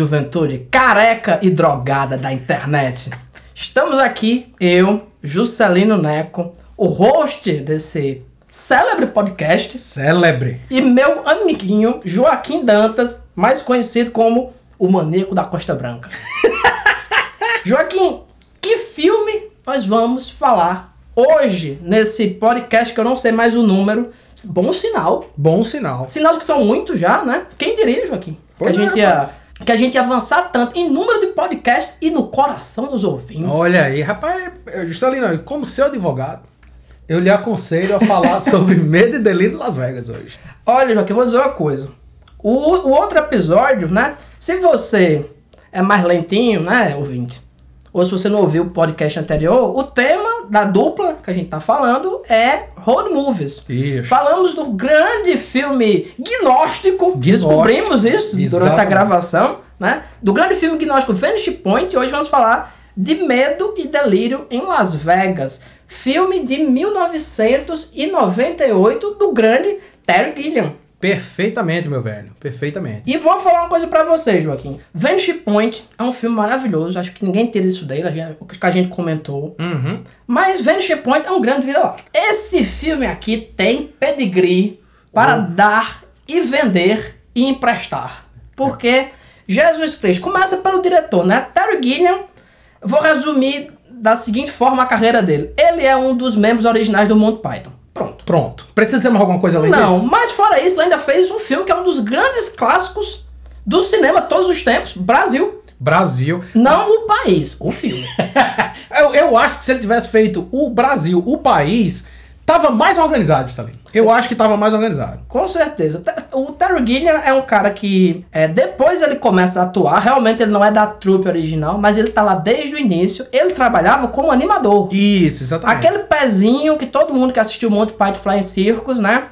juventude careca e drogada da internet. Estamos aqui, eu, Juscelino Neco, o host desse célebre podcast, Célebre. e meu amiguinho Joaquim Dantas, mais conhecido como o Maneco da Costa Branca. Joaquim, que filme nós vamos falar hoje nesse podcast que eu não sei mais o número? Bom sinal. Bom sinal. Sinal que são muitos já, né? Quem diria, Joaquim? Pois que a é, gente ia, rapaz. Que a gente avançar tanto em número de podcasts e no coração dos ouvintes. Olha aí, rapaz, Juscelino, como seu advogado, eu lhe aconselho a falar sobre medo e delírio de Las Vegas hoje. Olha, Joaquim, eu vou dizer uma coisa. O, o outro episódio, né? Se você é mais lentinho, né, ouvinte? Ou se você não ouviu o podcast anterior, o tema da dupla que a gente tá falando é road movies. Isso. Falamos do grande filme gnóstico, Gnóstico, descobrimos isso durante a exatamente. gravação, né? Do grande filme gnóstico Vanish Point, hoje vamos falar de Medo e Delírio em Las Vegas. Filme de 1998 do grande Terry Gilliam. Perfeitamente, meu velho. Perfeitamente. E vou falar uma coisa pra você, Joaquim. Vanish Point é um filme maravilhoso, acho que ninguém tira isso dele, gente- o que a gente comentou. Uhum. Mas Vanish Point é um grande vira-lata. Esse filme aqui tem pedigree para dar e vender e emprestar. Porque Jesus Cristo começa pelo diretor, né? Terry Gilliam. Vou resumir da seguinte forma a carreira dele. Ele é um dos membros originais do Monty Python. Pronto. Pronto. Precisa de mais alguma coisa além Não, disso? mas fora isso, ele ainda fez um filme que é um dos grandes clássicos do cinema todos os tempos, Brasil. Brasil. Não o país, o filme. Eu, eu acho que se ele tivesse feito o Brasil, o país, tava mais organizado, Juscelino. Eu acho que tava mais organizado. Com certeza. O Terry Gilliam é um cara que, é, depois ele começa a atuar, realmente ele não é da trupe original, mas ele tá lá desde o início. Ele trabalhava como animador. Isso, exatamente. Aquele pezinho que todo mundo que assistiu Monty Python Flying Circus, né?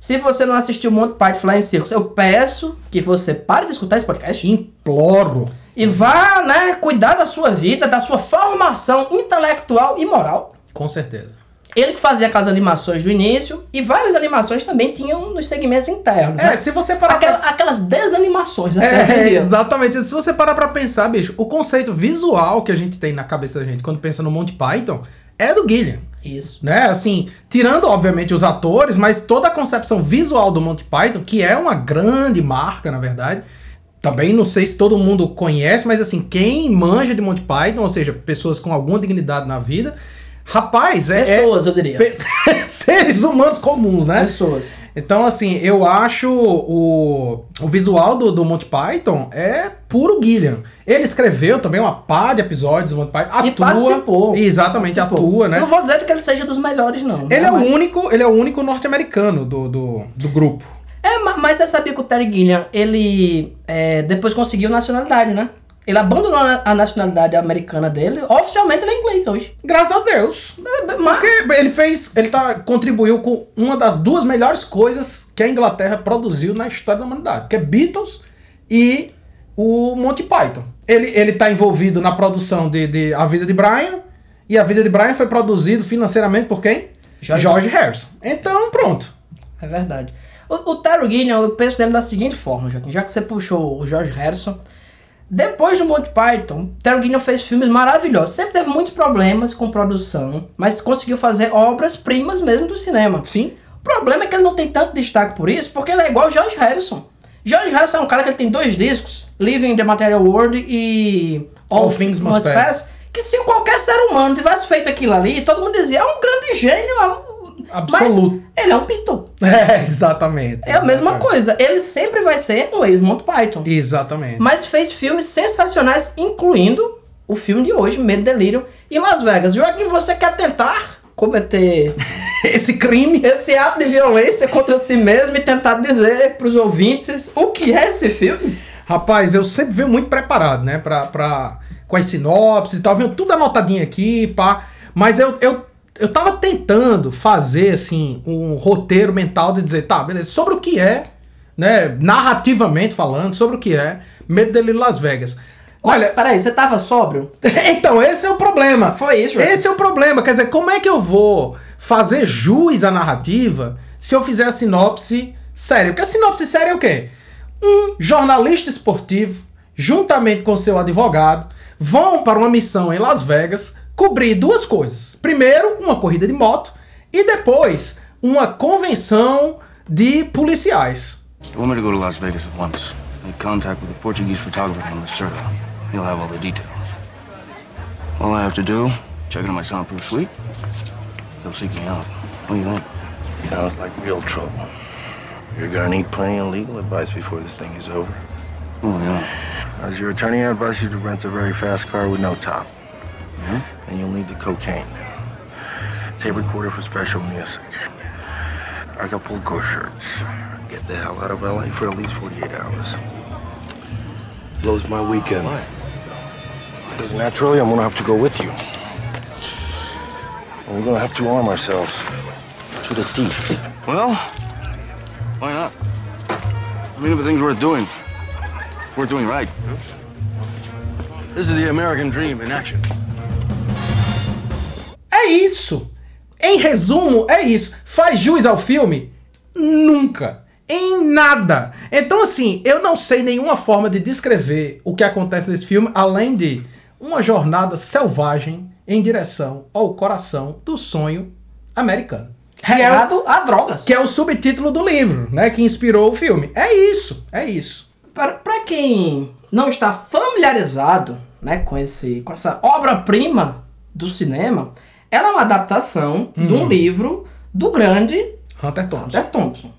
Se você não assistiu Monty Python Flying Circus, eu peço que você pare de escutar esse podcast Imploro. e vá, né, cuidar da sua vida, da sua formação intelectual e moral. Com certeza. Ele que fazia aquelas animações do início e várias animações também tinham nos segmentos internos. É, né? se você parar Aquela- pra... aquelas desanimações, né? É, exatamente. Se você parar pra pensar, bicho, o conceito visual que a gente tem na cabeça da gente quando pensa no Monty Python é do Gilliam. Isso. Né, assim, tirando obviamente os atores, mas toda a concepção visual do Monty Python, que é uma grande marca, na verdade. Também não sei se todo mundo conhece, mas assim, quem manja de Monty Python, ou seja, pessoas com alguma dignidade na vida, rapaz, é, é Pessoas, eu diria. pe- seres humanos comuns, né? Pessoas. Então, assim, eu acho o, o visual do, do Monty Python é puro Gilliam. Ele escreveu também uma pá de episódios do Monty Python. Atua. E participou. Exatamente, Participou. atua, né? Não vou dizer que ele seja dos melhores, não. Ele né? é o único, ele é o único norte-americano do, do, do grupo. É, ma- mas você sabia que o Terry Gilliam, ele é, depois conseguiu nacionalidade, né? Ele abandonou a nacionalidade americana dele. Oficialmente ele é inglês hoje. Graças a Deus. Mas, Porque ele fez, ele tá, contribuiu com uma das duas melhores coisas que a Inglaterra produziu na história da humanidade, que é Beatles e o Monty Python. Ele, ele tá envolvido na produção de, de A Vida de Brian, e A Vida de Brian foi produzido financeiramente por quem? George- George Harrison. Então, pronto. É verdade. O, o Terry Gilliam, eu penso dele da seguinte forma, Joaquim, já que você puxou o George Harrison. Depois do Monty Python, Gilliam fez filmes maravilhosos. Sempre teve muitos problemas com produção, mas conseguiu fazer obras-primas mesmo do cinema. Sim. O problema é que ele não tem tanto destaque por isso, porque ele é igual o George Harrison. George Harrison é um cara que ele tem dois discos, Living in the Material World e All Things Must Pass. que se qualquer ser humano tivesse feito aquilo ali, todo mundo dizia, é um grande gênio, é um... Absoluto. Mas ele é um pintor. É, exatamente. É a mesma coisa. Ele sempre vai ser um ex-Monty Python. Exatamente. Mas fez filmes sensacionais, incluindo o filme de hoje, Medo e Delírio, em Las Vegas. Joaquim, você quer tentar cometer Esse crime esse ato de violência contra si mesmo e tentar dizer pros ouvintes o que é esse filme? Rapaz, eu sempre venho muito preparado, né? Pra, pra, com as sinopses e tal, venho tudo anotadinho aqui, pá. Mas eu, eu, eu tava tentando fazer, assim, um roteiro mental de dizer, tá, beleza, sobre o que é, né? Narrativamente falando, sobre o que é Medo Delírio Las Vegas. Olha, Olha, peraí, você tava sóbrio? então, esse é o problema. Foi isso, velho. Esse é o problema. Quer dizer, como é que eu vou fazer jus à narrativa se eu fizer a sinopse séria? Porque a sinopse séria é o quê? Um jornalista esportivo juntamente com seu advogado, vão para uma missão em Las Vegas cobrir duas coisas. Primeiro, uma corrida de moto e depois, uma convenção de policiais. You want me to go to Las Vegas at once? Make contact with the Portuguese photographer named Lacerda. He'll have all the details. All I have to do, check into my soundproof suite. He'll seek me out. What do you think? Sounds like real trouble. You're gonna need plenty of legal advice before this thing is over. Oh, yeah. As your attorney, I advise you to rent a very fast car with no top. Mm-hmm. And you'll need the cocaine. Tape recorder for special music. Acapulco shirts. Get the hell out of LA for at least 48 hours. Blows my weekend. Because naturally, I'm gonna have to go with you. And we're gonna have to arm ourselves to the teeth. Well, why not? I mean, if the thing's worth doing, worth doing right. This is the American dream in action. É isso. Em resumo, é isso. Faz jus ao filme? Nunca. Em nada. Então, assim, eu não sei nenhuma forma de descrever o que acontece nesse filme, além de uma jornada selvagem em direção ao coração do sonho americano. É Regado a drogas. que é o subtítulo do livro, né? Que inspirou o filme. É isso, é isso. Para quem não está familiarizado né, com, esse, com essa obra-prima do cinema, ela é uma adaptação de um livro do grande Hunter Thompson. Hunter Thompson.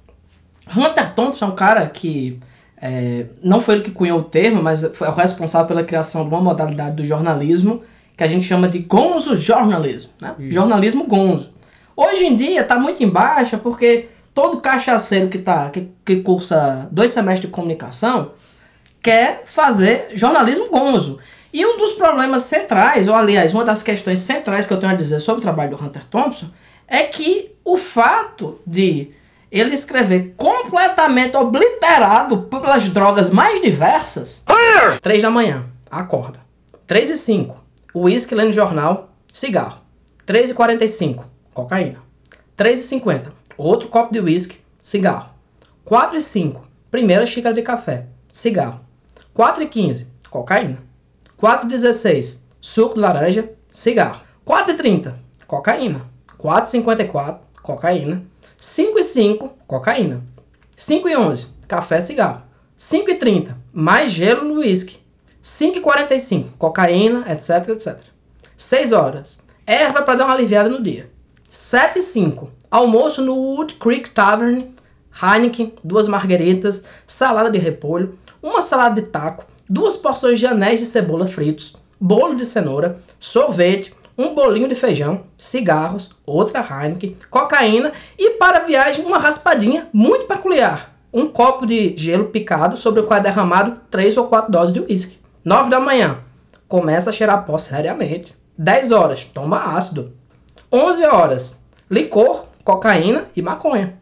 Hunter Thompson é um cara que é, não foi ele que cunhou o termo, mas foi o responsável pela criação de uma modalidade do jornalismo que a gente chama de gonzo jornalismo, né? Jornalismo gonzo. Hoje em dia está muito em baixa porque todo cachaceiro que, tá, que, que cursa dois semestres de comunicação quer fazer jornalismo gonzo. E um dos problemas centrais, ou aliás, uma das questões centrais que eu tenho a dizer sobre o trabalho do Hunter Thompson é que o fato de ele escrever completamente obliterado pelas drogas mais diversas. 3 da manhã, acorda. 3 e 5, uísque lendo jornal, cigarro. 3 e 45, cocaína. 3 e 50, outro copo de uísque, cigarro. 4 e 5, primeira xícara de café, cigarro. 4 e 15, cocaína. 4 e 16, suco de laranja, cigarro. 4 e 30, cocaína. 4 e 54, cocaína. 5 e 5, cocaína. 5 e 11, café, cigarro. 5 e 30, mais gelo no uísque. 5 e 45, cocaína, etc, etc. 6 horas, erva para dar uma aliviada no dia. 7 e 5, almoço no Wood Creek Tavern, Heineken, duas margueritas, salada de repolho, uma salada de taco, duas porções de anéis de cebola fritos, bolo de cenoura, sorvete, um bolinho de feijão, cigarros, outra Heineken, cocaína e para a viagem uma raspadinha muito peculiar. Um copo de gelo picado sobre o qual é derramado 3 ou 4 doses de uísque. 9 da manhã, começa a cheirar pó seriamente. 10 horas, toma ácido. 11 horas, licor, cocaína e maconha.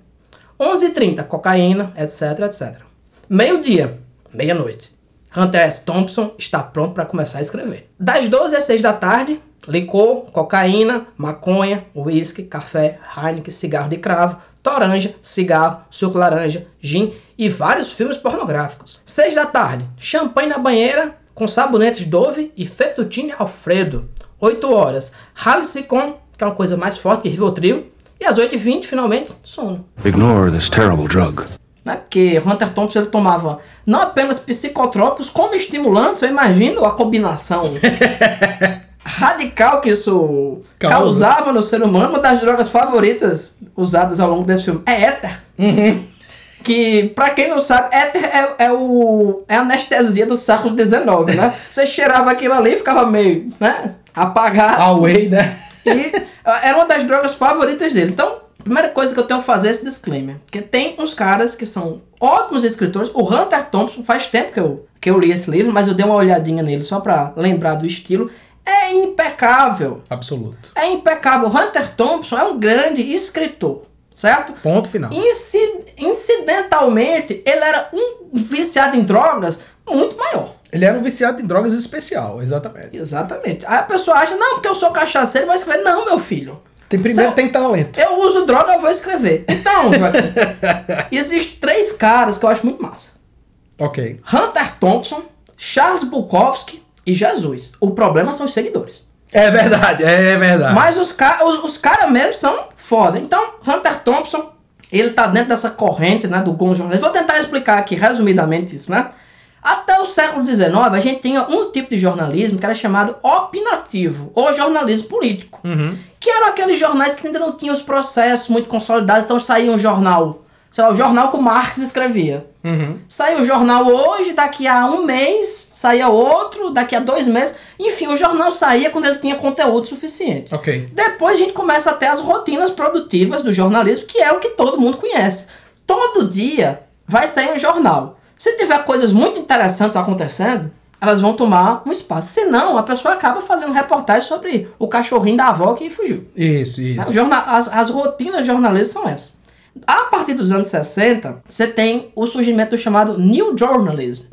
11h30, cocaína, etc, etc. Meio-dia, meia-noite. Hunter S. Thompson está pronto para começar a escrever. Das 12 às 6 da tarde, licor, cocaína, maconha, uísque, café, Heineken, cigarro de cravo, toranja, cigarro, suco laranja, gin e vários filmes pornográficos. 6 da tarde, champanhe na banheira com sabonetes Dove e fettuccine Alfredo. 8 horas, Halicicon, que é uma coisa mais forte que Rivotril. E às 8h20, finalmente, sono. Ignore this terrible drug. Né? Porque Hunter Thompson ele tomava não apenas psicotrópicos, como estimulantes. Eu imagino a combinação radical que isso Causa. causava no ser humano. Uma das drogas favoritas usadas ao longo desse filme é éter. Que, pra quem não sabe, éter é, é, o, é a anestesia do século XIX, né? Você cheirava aquilo ali e ficava meio, né? Apagado. Away, né? E ah, era uma das drogas favoritas dele. Então, primeira coisa que eu tenho que fazer é esse disclaimer. Porque tem uns caras que são ótimos escritores. O Hunter Thompson, faz tempo que eu, que eu li esse livro, mas eu dei uma olhadinha nele só pra lembrar do estilo. É impecável. Absoluto. É impecável. Hunter Thompson é um grande escritor, certo? Ponto final. Inci- incidentalmente, ele era um viciado em drogas muito maior. Ele era um viciado em drogas especial, exatamente. Exatamente. Aí a pessoa acha, não, porque eu sou cachaceiro, vai escrever. Não, meu filho. Tem primeiro tem talento. Eu uso droga, eu vou escrever. Então, existem três caras que eu acho muito massa. Ok. Hunter Thompson, Charles Bukowski e Jesus. O problema são os seguidores. É verdade, é verdade. Mas os, ca os, os caras mesmo são foda. Então, Hunter Thompson, ele tá dentro dessa corrente, né, do gonzo jornalismo. Vou tentar explicar aqui resumidamente isso, né? Até o século XIX, a gente tinha um tipo de jornalismo que era chamado opinativo, ou jornalismo político. Que eram aqueles jornais que ainda não tinham os processos muito consolidados, então saía um jornal, sei lá, o jornal que o Marx escrevia. Saiu o jornal hoje, daqui a um mês saía outro, daqui a dois meses. Enfim, o jornal saía quando ele tinha conteúdo suficiente. Ok. Depois a gente começa a ter as rotinas produtivas do jornalismo, que é o que todo mundo conhece. Todo dia vai sair um jornal. Se tiver coisas muito interessantes acontecendo, elas vão tomar um espaço. Senão, a pessoa acaba fazendo reportagem sobre o cachorrinho da avó que fugiu. Isso, Né? isso. Jorna- As, as rotinas jornalistas são essas. A partir dos anos 60, você tem o surgimento do chamado New Journalism,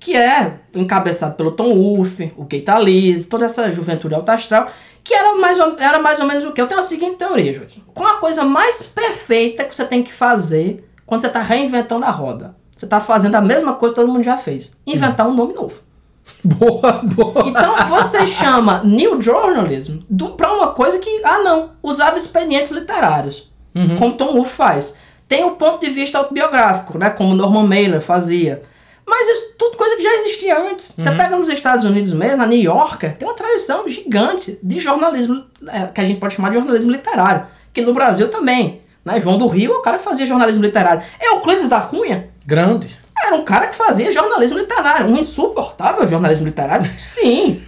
que é encabeçado pelo Tom Wolfe, o Keita Lees, toda essa juventude alta astral, que era mais, ou, era mais ou menos o que? Eu tenho a seguinte teoria, Joaquim. Qual a coisa mais perfeita que você tem que fazer quando você está reinventando a roda? Você está fazendo a mesma coisa que todo mundo já fez. Inventar um nome novo. Boa, boa. Então você chama New Journalism pra uma coisa que, ah não, usava expedientes literários, como Tom Wolfe faz. Tem o ponto de vista autobiográfico, né, como Norman Mailer fazia. Mas isso tudo coisa que já existia antes. Você pega nos Estados Unidos mesmo, a New Yorker, tem uma tradição gigante de jornalismo, é, que a gente pode chamar de jornalismo literário. Que no Brasil também. Né? João do Rio, é o cara que fazia jornalismo literário. Euclides da Cunha, Grande. era um cara que fazia jornalismo literário. Um insuportável jornalismo literário? Sim.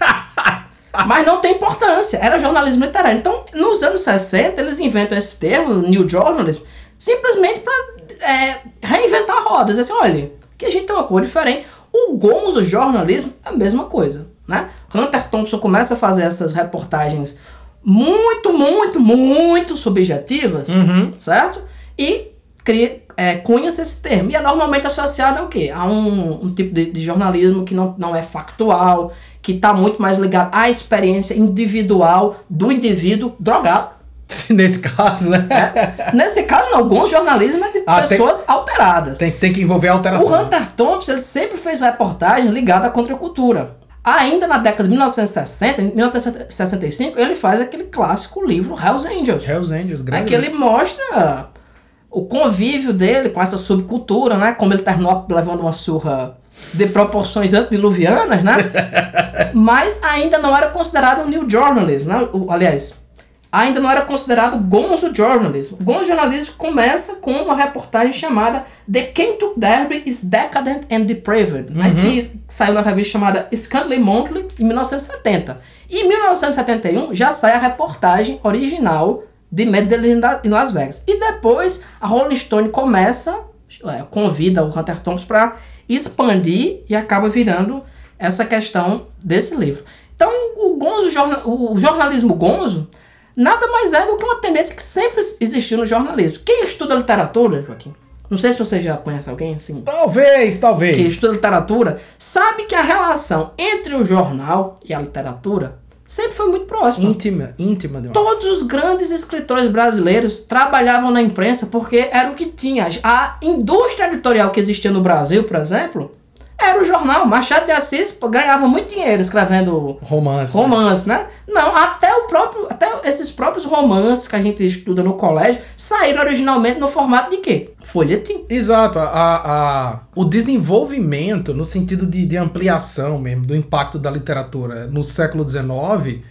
Mas não tem importância. Era jornalismo literário. Então, nos anos 60, eles inventam esse termo, New Journalism, simplesmente para reinventar a roda. Dizer assim, olha, que a gente tem uma cor diferente. O gonzo jornalismo é a mesma coisa. Né? Hunter Thompson começa a fazer essas reportagens muito, muito, muito subjetivas, certo? E cria, é, cunha-se esse termo. E é normalmente associado ao quê? A um, um tipo de, de jornalismo que não, não é factual, que está muito mais ligado à experiência individual do indivíduo drogado. Nesse caso, né? né? Nesse caso, não. Alguns jornalismo é de Ah, tem- pessoas alteradas. Tem, tem que envolver alteração. O Hunter Thompson ele sempre fez reportagem ligada à contracultura. Ainda na década de 1960, em 1965, ele faz aquele clássico livro Hells Angels. Hells Angels, É grande. que ele mostra o convívio dele com essa subcultura, né? Como ele terminou levando uma surra de proporções antediluvianas, né? Mas ainda não era considerado new journalism, né? O- aliás, ainda não era considerado gonzo journalism. Gonzo journalism começa com uma reportagem chamada The Kentucky Derby is Decadent and Depraved, né? Que saiu na revista chamada Scantling Monthly em 1970. E em 1971 já sai a reportagem original de Deli em Las Vegas. E depois a Rolling Stone começa, é, convida o Hunter Thompson para expandir e acaba virando essa questão desse livro. Então o gonzo, o jornalismo gonzo nada mais é do que uma tendência que sempre existiu no jornalismo. Quem estuda literatura, Joaquim? Não sei se você já conhece alguém assim Talvez, talvez. que estuda literatura, sabe que a relação entre o jornal e a literatura sempre foi muito próxima. Íntima, íntima demais. Todos os grandes escritores brasileiros trabalhavam na imprensa porque era o que tinha. A indústria editorial que existia no Brasil, por exemplo, era o jornal. Machado de Assis ganhava muito dinheiro escrevendo Romance. romance, né? Não, até o próprio, até esses próprios romances que a gente estuda no colégio saíram originalmente no formato de quê? Folhetim. Exato, a, a- a- o desenvolvimento no sentido de, de ampliação mesmo do impacto da literatura no século XIX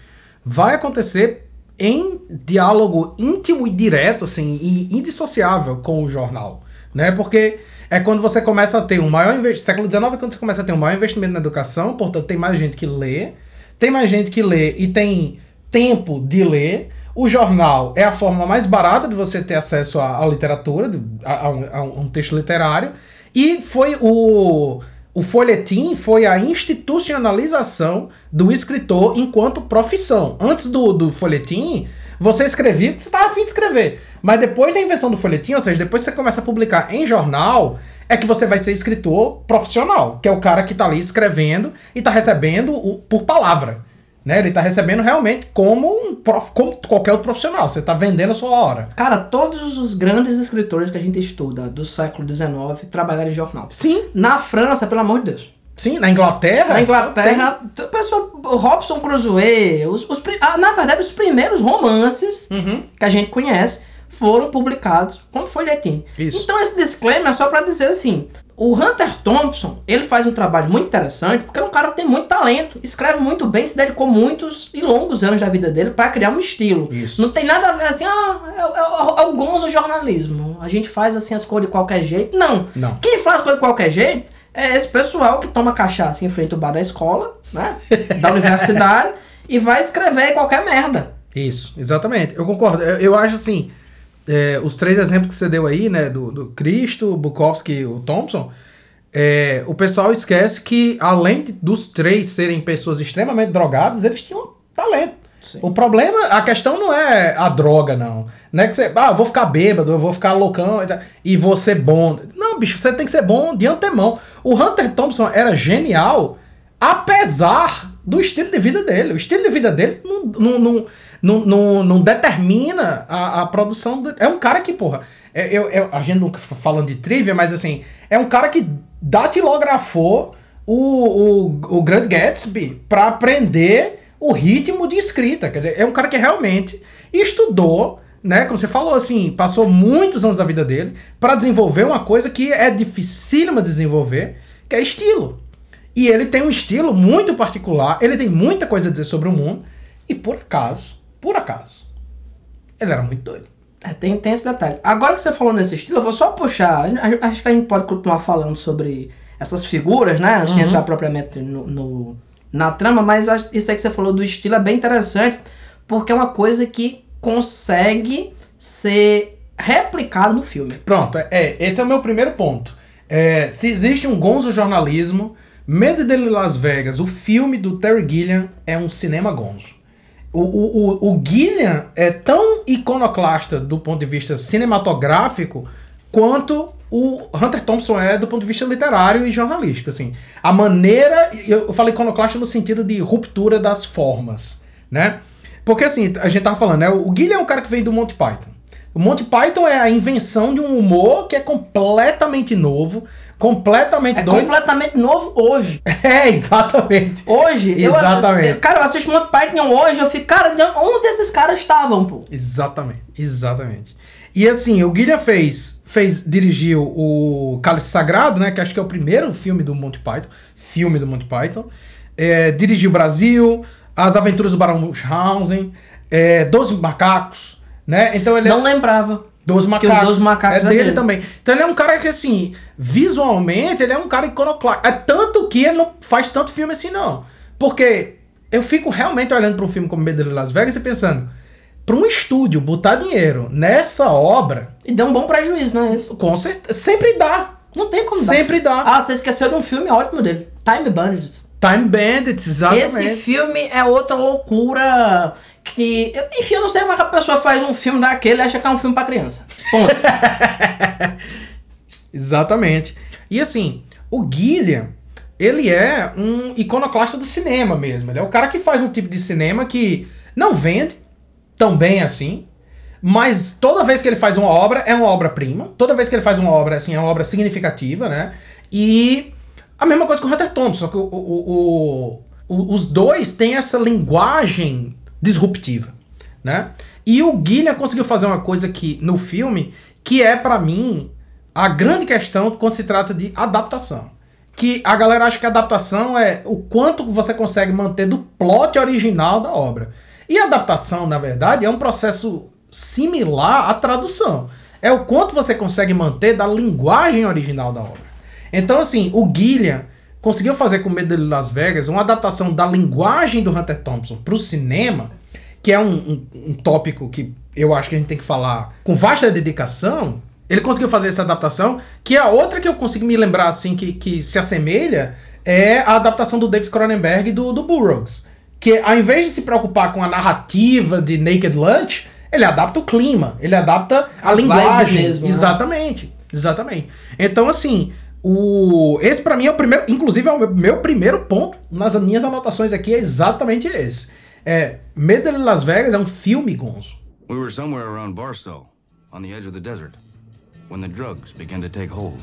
vai acontecer em diálogo íntimo e direto, assim, e indissociável com o jornal, né? Porque é quando você começa a ter um maior investimento, século XIX é quando você começa a ter um maior investimento na educação, portanto tem mais gente que lê, tem mais gente que lê e tem tempo de ler. O jornal é a forma mais barata de você ter acesso à, à literatura, a, a um, a um texto literário. E foi o. O folhetim foi a institucionalização do escritor enquanto profissão. Antes do, do folhetim, você escrevia o que você estava afim de escrever. Mas depois da invenção do folhetim, ou seja, depois que você começa a publicar em jornal, é que você vai ser escritor profissional, que é o cara que está ali escrevendo e está recebendo o- por palavra. Né? Ele está recebendo realmente como, um prof- como qualquer outro profissional. Você está vendendo a sua hora. Cara, todos os grandes escritores que a gente estuda do século XIX trabalharam em jornal. Sim. Na França, pelo amor de Deus. Sim, na Inglaterra. Na Inglaterra, pessoal, o Robson Crusoe, os, os ah, na verdade, os primeiros romances Uhum. que a gente conhece foram publicados como folhetim. Isso. Então esse disclaimer é só pra dizer assim, o Hunter Thompson, ele faz um trabalho muito interessante, porque é um cara que tem muito talento, escreve muito bem, se dedicou muitos e longos anos da vida dele pra criar um estilo. Isso. Não tem nada a ver assim, ah, é, é- é o gonzo jornalismo, a gente faz assim as coisas de qualquer jeito. Não. Não. Quem faz as coisas de qualquer jeito é esse pessoal que toma cachaça em frente ao bar da escola, né? Da universidade, e vai escrever qualquer merda. Isso, exatamente. Eu concordo. Eu, eu acho assim, é, os três exemplos que você deu aí, né, do, do Cristo, Bukowski e o Thompson, é, o pessoal esquece que, além dos três serem pessoas extremamente drogadas, eles tinham talento. Sim. O problema, a questão não é a droga, não. Não é que você, ah, eu vou ficar bêbado, eu vou ficar loucão e vou ser bom. Não, bicho, você tem que ser bom de antemão. O Hunter Thompson era genial, apesar do estilo de vida dele. O estilo de vida dele não, não, não, não, não, não determina a, a produção. do- é um cara que, porra, é, eu, eu- a gente nunca fica falando de trivia, mas assim, é um cara que datilografou o, o, o Grande Gatsby pra aprender o ritmo de escrita. Quer dizer, é um cara que realmente estudou, né? Como você falou, assim, passou muitos anos da vida dele pra desenvolver uma coisa que é dificílima de desenvolver, que é estilo. E ele tem um estilo muito particular, ele tem muita coisa a dizer sobre o mundo, e por acaso, por acaso, ele era muito doido. É, tem, tem esse detalhe. Agora que você falou nesse estilo, eu vou só puxar. Acho que a gente pode continuar falando sobre essas figuras, né? Antes de entrar propriamente no, no- na trama, mas isso aí que você falou do estilo é bem interessante, porque é uma coisa que consegue ser replicado no filme. Pronto, é, esse é o meu primeiro ponto. É, se existe um gonzo jornalismo, Medo de Las Vegas, o filme do Terry Gilliam, é um cinema gonzo. O, o, o, o Gilliam é tão iconoclasta do ponto de vista cinematográfico quanto o Hunter Thompson é do ponto de vista literário e jornalístico. Assim. A maneira. Eu falei iconoclasta no sentido de ruptura das formas. Né? Porque assim, a gente tava falando, né? O Gilliam é um cara que veio do Monty Python. O Monty Python é a invenção de um humor que é completamente novo, completamente É doido. completamente novo hoje. É, exatamente. Hoje, Exatamente. eu, cara, eu assisto Monty Python hoje, eu fico, cara, onde esses caras estavam, pô? Exatamente, exatamente. E assim, o Guilherme fez, fez, dirigiu o Cálice Sagrado, né? Que acho que é o primeiro filme do Monty Python, filme do Monty Python. É, dirigiu Brasil, As Aventuras do Barão Munchausen, é, Doze Macacos, né? Então ele é- Não lembrava. Doze Macacos. os Doze Macacos é é dele dele. também. Então ele é um cara que, assim, visualmente, ele é um cara iconoclasta. É tanto que ele não faz tanto filme assim, não. Porque eu fico realmente olhando para um filme como Medo de Las Vegas e pensando, para um estúdio botar dinheiro nessa obra, E deu um bom prejuízo, não é isso? com certeza, sempre dá. Não tem como dar. Sempre dá. Ah, você esqueceu de um filme ótimo dele. Time Bandits. Time Bandits, exatamente. Esse filme é outra loucura que... Enfim, eu não sei como é que a pessoa faz um filme daquele e acha que é um filme pra criança. Ponto. Exatamente. E assim, o Gilliam, ele é um iconoclasta do cinema mesmo. Ele é o cara que faz um tipo de cinema que não vende tão bem assim, mas toda vez que ele faz uma obra, é uma obra-prima. Toda vez que ele faz uma obra, assim, é uma obra significativa, né? E a mesma coisa com o Hunter Thompson, que o, o- o- os dois têm essa linguagem disruptiva, né? E o Gilliam conseguiu fazer uma coisa que no filme que é pra mim a grande questão quando se trata de adaptação. Que a galera acha que adaptação é o quanto você consegue manter do plot original da obra. E adaptação, na verdade, é um processo similar à tradução. É o quanto você consegue manter da linguagem original da obra. Então, assim, o Gilliam conseguiu fazer com Medo de Las Vegas uma adaptação da linguagem do Hunter Thompson para o cinema, que é um, um- um tópico que eu acho que a gente tem que falar com vasta dedicação. Ele conseguiu fazer essa adaptação, que a outra que eu consigo me lembrar assim que, que se assemelha é a adaptação do David Cronenberg do, do Burroughs. Que ao invés de se preocupar com a narrativa de Naked Lunch, ele adapta o clima, ele adapta a, A linguagem. mesmo, né? Exatamente, exatamente. Então, assim, o esse pra mim é o primeiro, inclusive é o meu, meu primeiro ponto nas minhas anotações aqui é exatamente esse. É, Medo de Las Vegas é um filme, Gonzo. We were somewhere around Barstow, on the edge of the desert, when the drugs began to take hold.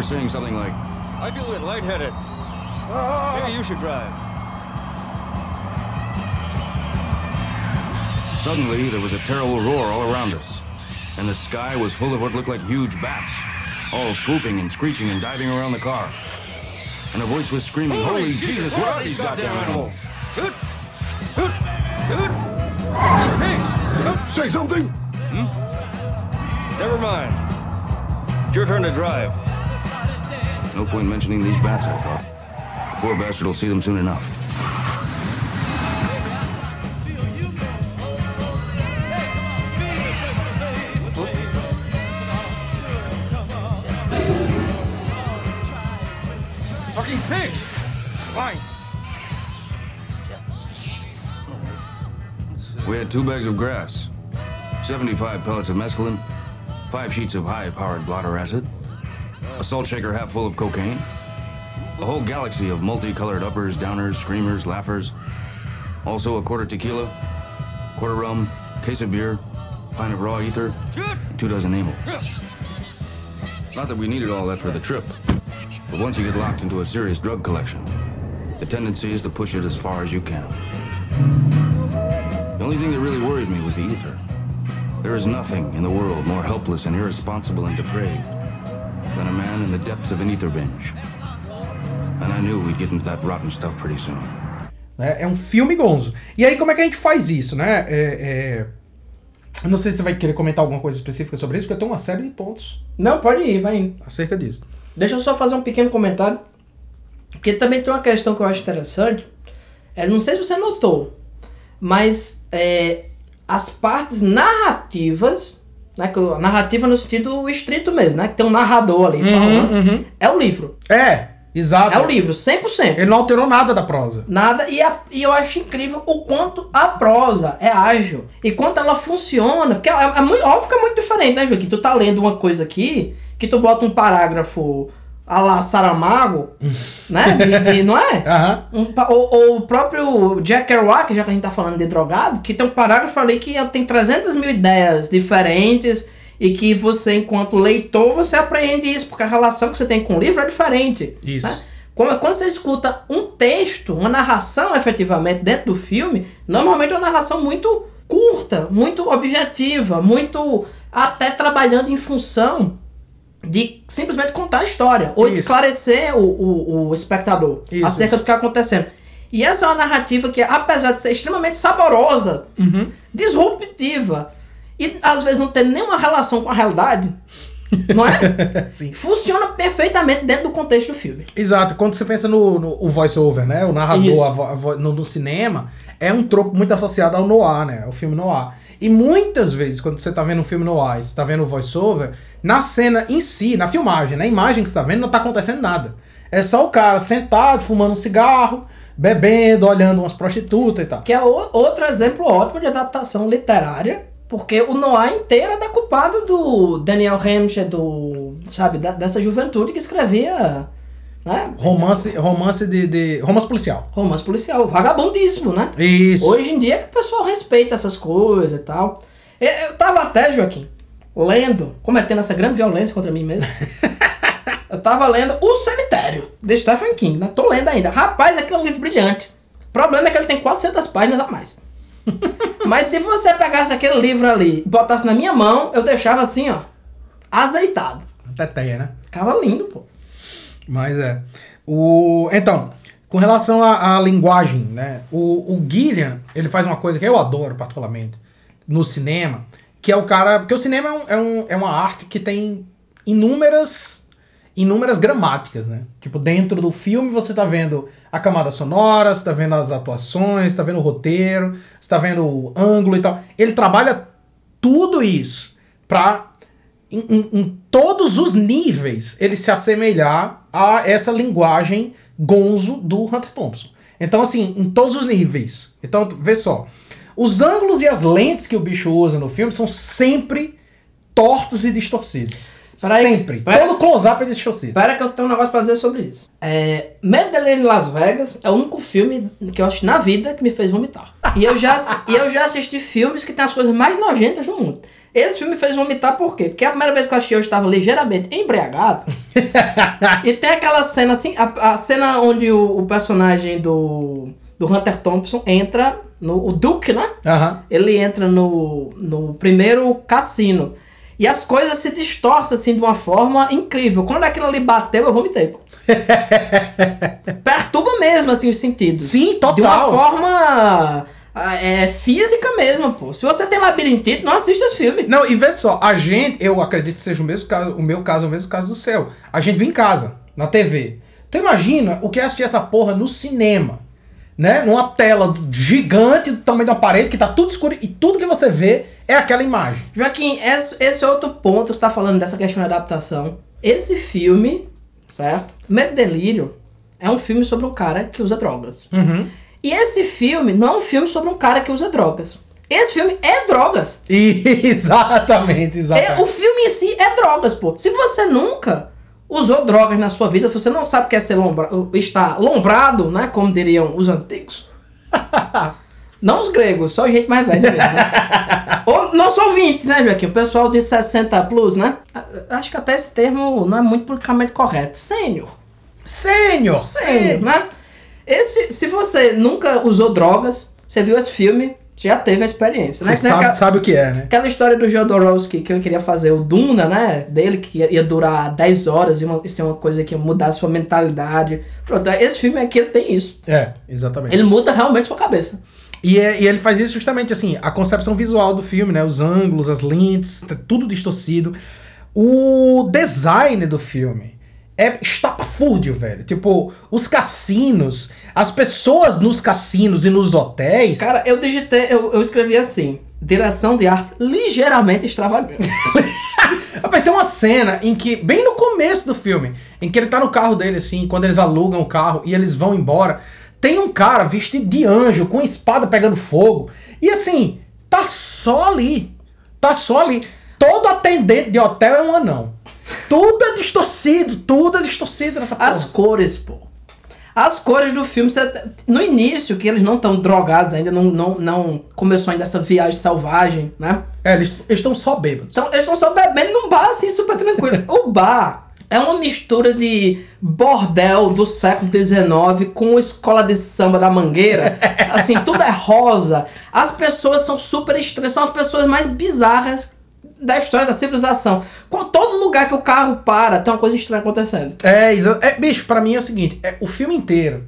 Remember saying something like, I feel a bit lightheaded. Ah! Maybe you should drive. Suddenly, there was a terrible roar all around us, and the sky was full of what looked like huge bats, all swooping and screeching and diving around the car. And a voice was screaming, Holy, Jesus, what are these goddamn animals? Hoot! Hoot! Hoot! Pigs! Say something? Hmm? Never mind. It's your turn to drive. No point mentioning these bats, I thought. The poor bastard will see them soon enough. Fucking pigs! Fine. We had two bags of grass, 75 pellets of mescaline, five sheets of high-powered blotter acid, a salt shaker half full of cocaine, a whole galaxy of multicolored uppers, downers, screamers, laughers, also a quarter tequila, quarter rum, case of beer, pint of raw ether, two dozen amyls. Not that we needed all that for the trip, but once you get locked into a serious drug collection, the tendency is to push it as far as you can. The only thing that really worried me was the ether. There is nothing in the world more helpless and irresponsible and depraved man in the depths of an ether binge. And I knew we'd get into that rotten stuff pretty soon. né? É um filme gonzo. E aí, como é que a gente faz isso, né? É, é, Eu não sei se você vai querer comentar alguma coisa específica sobre isso, porque eu tenho uma série de pontos Não, pode ir, vai indo. acerca disso. Deixa eu só fazer um pequeno comentário. Porque também tem uma questão que eu acho interessante. É, não sei se você notou, mas é, as partes narrativas, né, narrativa no sentido estrito mesmo, né? Que tem um narrador ali falando. uhum. É o livro. É, exato. É o livro, 100%. Ele não alterou nada da prosa. Nada, e, a- e eu acho incrível o quanto a prosa é ágil e quanto ela funciona. Porque é, é muito, óbvio que é muito diferente, né, Joaquim? Tu tá lendo uma coisa aqui, que tu bota um parágrafo a la Saramago, né? De, de- não é? Aham. Um ou, ou o próprio Jack Kerouac, já que a gente tá falando de drogado, que tem um parágrafo ali que tem 300 mil ideias diferentes e que você, enquanto leitor, você aprende isso, porque a relação que você tem com o livro é diferente. Isso. né? Quando, quando você escuta um texto, uma narração efetivamente dentro do filme, normalmente é uma narração muito curta, muito objetiva, muito até trabalhando em função de simplesmente contar a história ou Isso. esclarecer o, o, o espectador Isso, acerca isso. do que está acontecendo. E essa é uma narrativa que, apesar de ser extremamente saborosa, Uhum. disruptiva e às vezes não ter nenhuma relação com a realidade, não é? Sim. Funciona perfeitamente dentro do contexto do filme. Exato. Quando você pensa no, no o voice-over, né? O narrador a vo- a vo- no, no cinema, é um tropo muito associado ao noir, né? O filme noir. E muitas vezes, quando você tá vendo um filme noir e você tá vendo o voice-over, na cena em si, na filmagem, na imagem que você tá vendo, não tá acontecendo nada. É só o cara sentado, fumando um cigarro, bebendo, olhando umas prostitutas e tal. Que é o- outro exemplo ótimo de adaptação literária, porque o Noir inteiro é da culpada do Daniel Hamscher, do, sabe, da- dessa juventude que escrevia, né, Romance, romance de, de. Romance policial. romance policial, vagabundíssimo, né? Isso. Hoje em dia que o pessoal respeita essas coisas e tal. Eu, eu tava até, Joaquim, lendo, cometendo essa grande violência contra mim mesmo. eu tava lendo O Cemitério, de Stephen King, né? Tô lendo ainda. Rapaz, aquele é um livro brilhante. O problema é que ele tem 400 páginas a mais. Mas se você pegasse aquele livro ali e botasse na minha mão, eu deixava assim, ó, azeitado. Teteia, né? Ficava lindo, pô. Mas é. O, então, com relação à, à linguagem, né? O, o Gillian, ele faz uma coisa que eu adoro particularmente no cinema, que é o cara. Porque o cinema é, um, é, um- é uma arte que tem inúmeras. Inúmeras gramáticas, né? Tipo, dentro do filme você tá vendo a camada sonora, você tá vendo as atuações, você tá vendo o roteiro, você tá vendo o ângulo e tal. Ele trabalha tudo isso pra em, em- em todos os níveis ele se assemelhar a essa linguagem gonzo do Hunter Thompson. Então, assim, em todos os níveis. Então, vê só. Os ângulos e as lentes que o bicho usa no filme são sempre tortos e distorcidos. Peraí, sempre. pera- Todo close-up é distorcido. Espera que eu tenho um negócio pra dizer sobre isso. É, Medellín Las Vegas é o único filme que eu assisti na vida que me fez vomitar. E eu já, e eu já assisti filmes que tem as coisas mais nojentas do mundo. Esse filme me fez vomitar por quê? Porque a primeira vez que eu assisti eu estava ligeiramente embriagado. e tem aquela cena assim, a, a cena onde o, o personagem do, do Hunter Thompson entra no. O Duke, né? Ele entra no, no primeiro cassino. E as coisas se distorcem assim de uma forma incrível. Quando aquilo ali bateu, eu vomitei, pô. Perturba mesmo, assim, os sentidos. Sim, total. De uma forma é, física mesmo, pô. Se você tem labirintite, não assista esse filme. Não, e vê só, a gente, eu acredito que seja o mesmo caso, o meu caso é o mesmo caso do seu. A gente viu em casa, na TV. Então imagina o que é assistir essa porra no cinema. Né? Numa tela gigante do tamanho da parede, que tá tudo escuro e tudo que você vê é aquela imagem. Joaquim, esse, esse outro ponto, você tá falando dessa questão de adaptação. Esse filme, certo? Medo Delírio é um filme sobre um cara que usa drogas. Uhum. E esse filme não é um filme sobre um cara que usa drogas. Esse filme é drogas. E, exatamente, É, exatamente. o filme em si é drogas, pô. Se você nunca usou drogas na sua vida, se você não sabe o que é ser lombra, estar lombrado, né? Como diriam os antigos. Não os gregos, só gente mais velha mesmo, né? Ou não sou 20, né, Joaquim? O pessoal de 60 plus, né? Acho que até esse termo não é muito politicamente correto. Sênior. Sênior! Sênior, né? Esse, se você nunca usou drogas, você viu esse filme, já teve a experiência, né? Você sabe, aquela- sabe o que é, né? Aquela história do Jodorowsky, que ele queria fazer o Duna, né? Dele, que ia, ia durar 10 horas e uma, isso é uma coisa que ia mudar a sua mentalidade. Pronto, esse filme aqui ele tem isso. É, exatamente. Ele muda realmente sua cabeça. E, é- e ele faz isso justamente assim, a concepção visual do filme, né? Os ângulos, as lentes, tudo distorcido. O design do filme é estapafúrdio, velho. Tipo, os cassinos, as pessoas nos cassinos e nos hotéis. Cara, eu digitei, eu, eu escrevi assim: direção de arte ligeiramente extravagante. Rapaz, tem uma cena em que, bem no começo do filme, em que ele tá no carro dele, assim, quando eles alugam o carro e eles vão embora, tem um cara vestido de anjo, com espada pegando fogo, e assim, tá só ali. Tá só ali. Todo atendente de hotel é um anão. Tudo é distorcido, tudo é distorcido nessa porra. As cores, pô. As cores do filme, no início, que eles não estão drogados ainda, não, não, não começou ainda essa viagem selvagem, né? É, eles eles estão só bêbados. Então, eles estão só bebendo num bar, assim, super tranquilo. o bar é uma mistura de bordel do século XIX com escola de samba da Mangueira. Assim, tudo é rosa. As pessoas são super estranhas, são as pessoas mais bizarras da história da civilização. Com todo lugar que o carro para, tem uma coisa estranha acontecendo. É, é bicho, pra mim é o seguinte, é, o filme inteiro,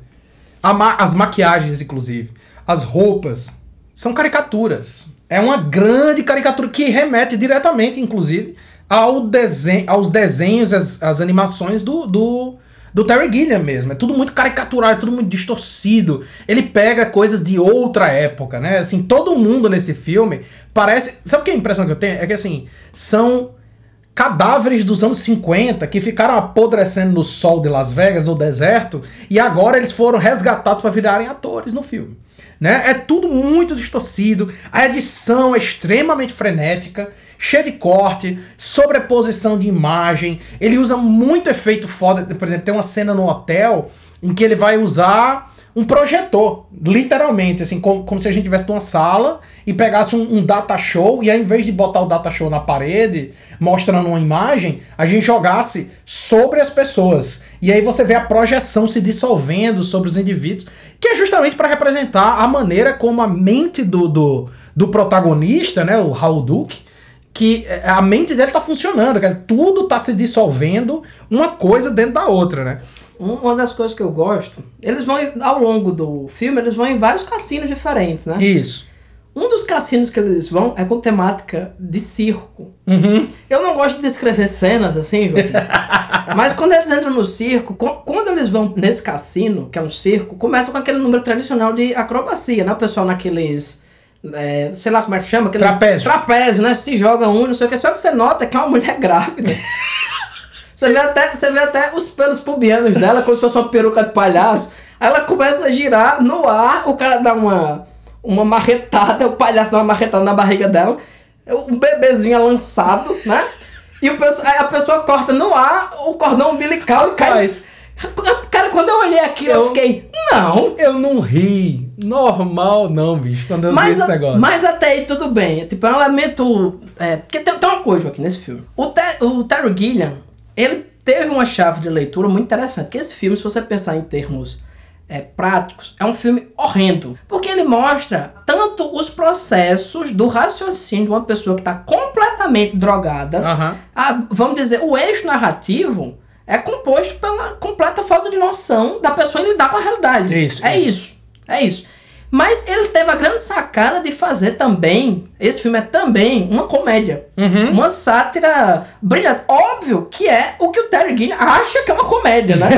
ma- as maquiagens, inclusive, as roupas, são caricaturas. É uma grande caricatura que remete diretamente, inclusive, ao desenho, aos desenhos, as, as animações do, do, do Terry Gilliam mesmo. É tudo muito caricatural, é tudo muito distorcido. Ele pega coisas de outra época, né? Assim, todo mundo nesse filme parece... Sabe o que é a impressão que eu tenho? É que, assim, são cadáveres dos anos 50 que ficaram apodrecendo no sol de Las Vegas, no deserto, e agora eles foram resgatados para virarem atores no filme. Né? É tudo muito distorcido, a edição é extremamente frenética, cheia de corte, sobreposição de imagem. Ele usa muito efeito foda. Por exemplo, tem uma cena no hotel em que ele vai usar um projetor, literalmente, assim, como, como se a gente tivesse numa sala e pegasse um, um data show e ao invés de botar o data show na parede, mostrando uma imagem, a gente jogasse sobre as pessoas. E aí você vê a projeção se dissolvendo sobre os indivíduos, que é justamente para representar a maneira como a mente do, do, do protagonista, né, o Raul Duke, que é, a mente dele tá funcionando, cara. Tudo tá se dissolvendo, uma coisa dentro da outra, né? Um- Uma das coisas que eu gosto, eles vão, ao longo do filme, eles vão em vários cassinos diferentes, né? Isso. Um dos cassinos que eles vão é com temática de circo. Uhum. Eu não gosto de descrever cenas assim, Joaquim. Mas quando eles entram no circo, co- quando eles vão nesse cassino, que é um circo, começa com aquele número tradicional de acrobacia, né? O pessoal naqueles. É, sei lá como é que chama? Aquele Trapézio. Trapézio, né? Se joga um, não sei o que. Só que você nota que é uma mulher grávida. Você vê até, você vê até os pelos pubianos dela, como se fosse uma peruca de palhaço. Aí ela começa a girar no ar, o cara dá uma, uma marretada, o palhaço dá uma marretada na barriga dela, o bebezinho é lançado, né? E o a pessoa corta no ar o cordão umbilical e cai, Rapaz. Cara, quando eu olhei aquilo, eu, Eu- fiquei, não. Eu não ri. Normal, não, bicho. Quando eu vi Mas, esse a- negócio. mas até aí tudo bem. Tipo, é um elemento. É, porque tem, tem uma coisa aqui nesse filme. O, Ter, o Terry Gilliam, ele teve uma chave de leitura muito interessante. Que esse filme, se você pensar em termos é, práticos, é um filme horrendo. Porque ele mostra tanto os processos do raciocínio de uma pessoa que está completamente drogada. A- vamos dizer, o eixo narrativo é composto pela completa falta de noção da pessoa em lidar com a realidade. Isso, É isso. isso. É isso. Mas ele teve a grande sacada de fazer também. Esse filme é também uma comédia. Uhum. Uma sátira brilhante. Óbvio que é o que o Terry Gilliam acha que é uma comédia, né?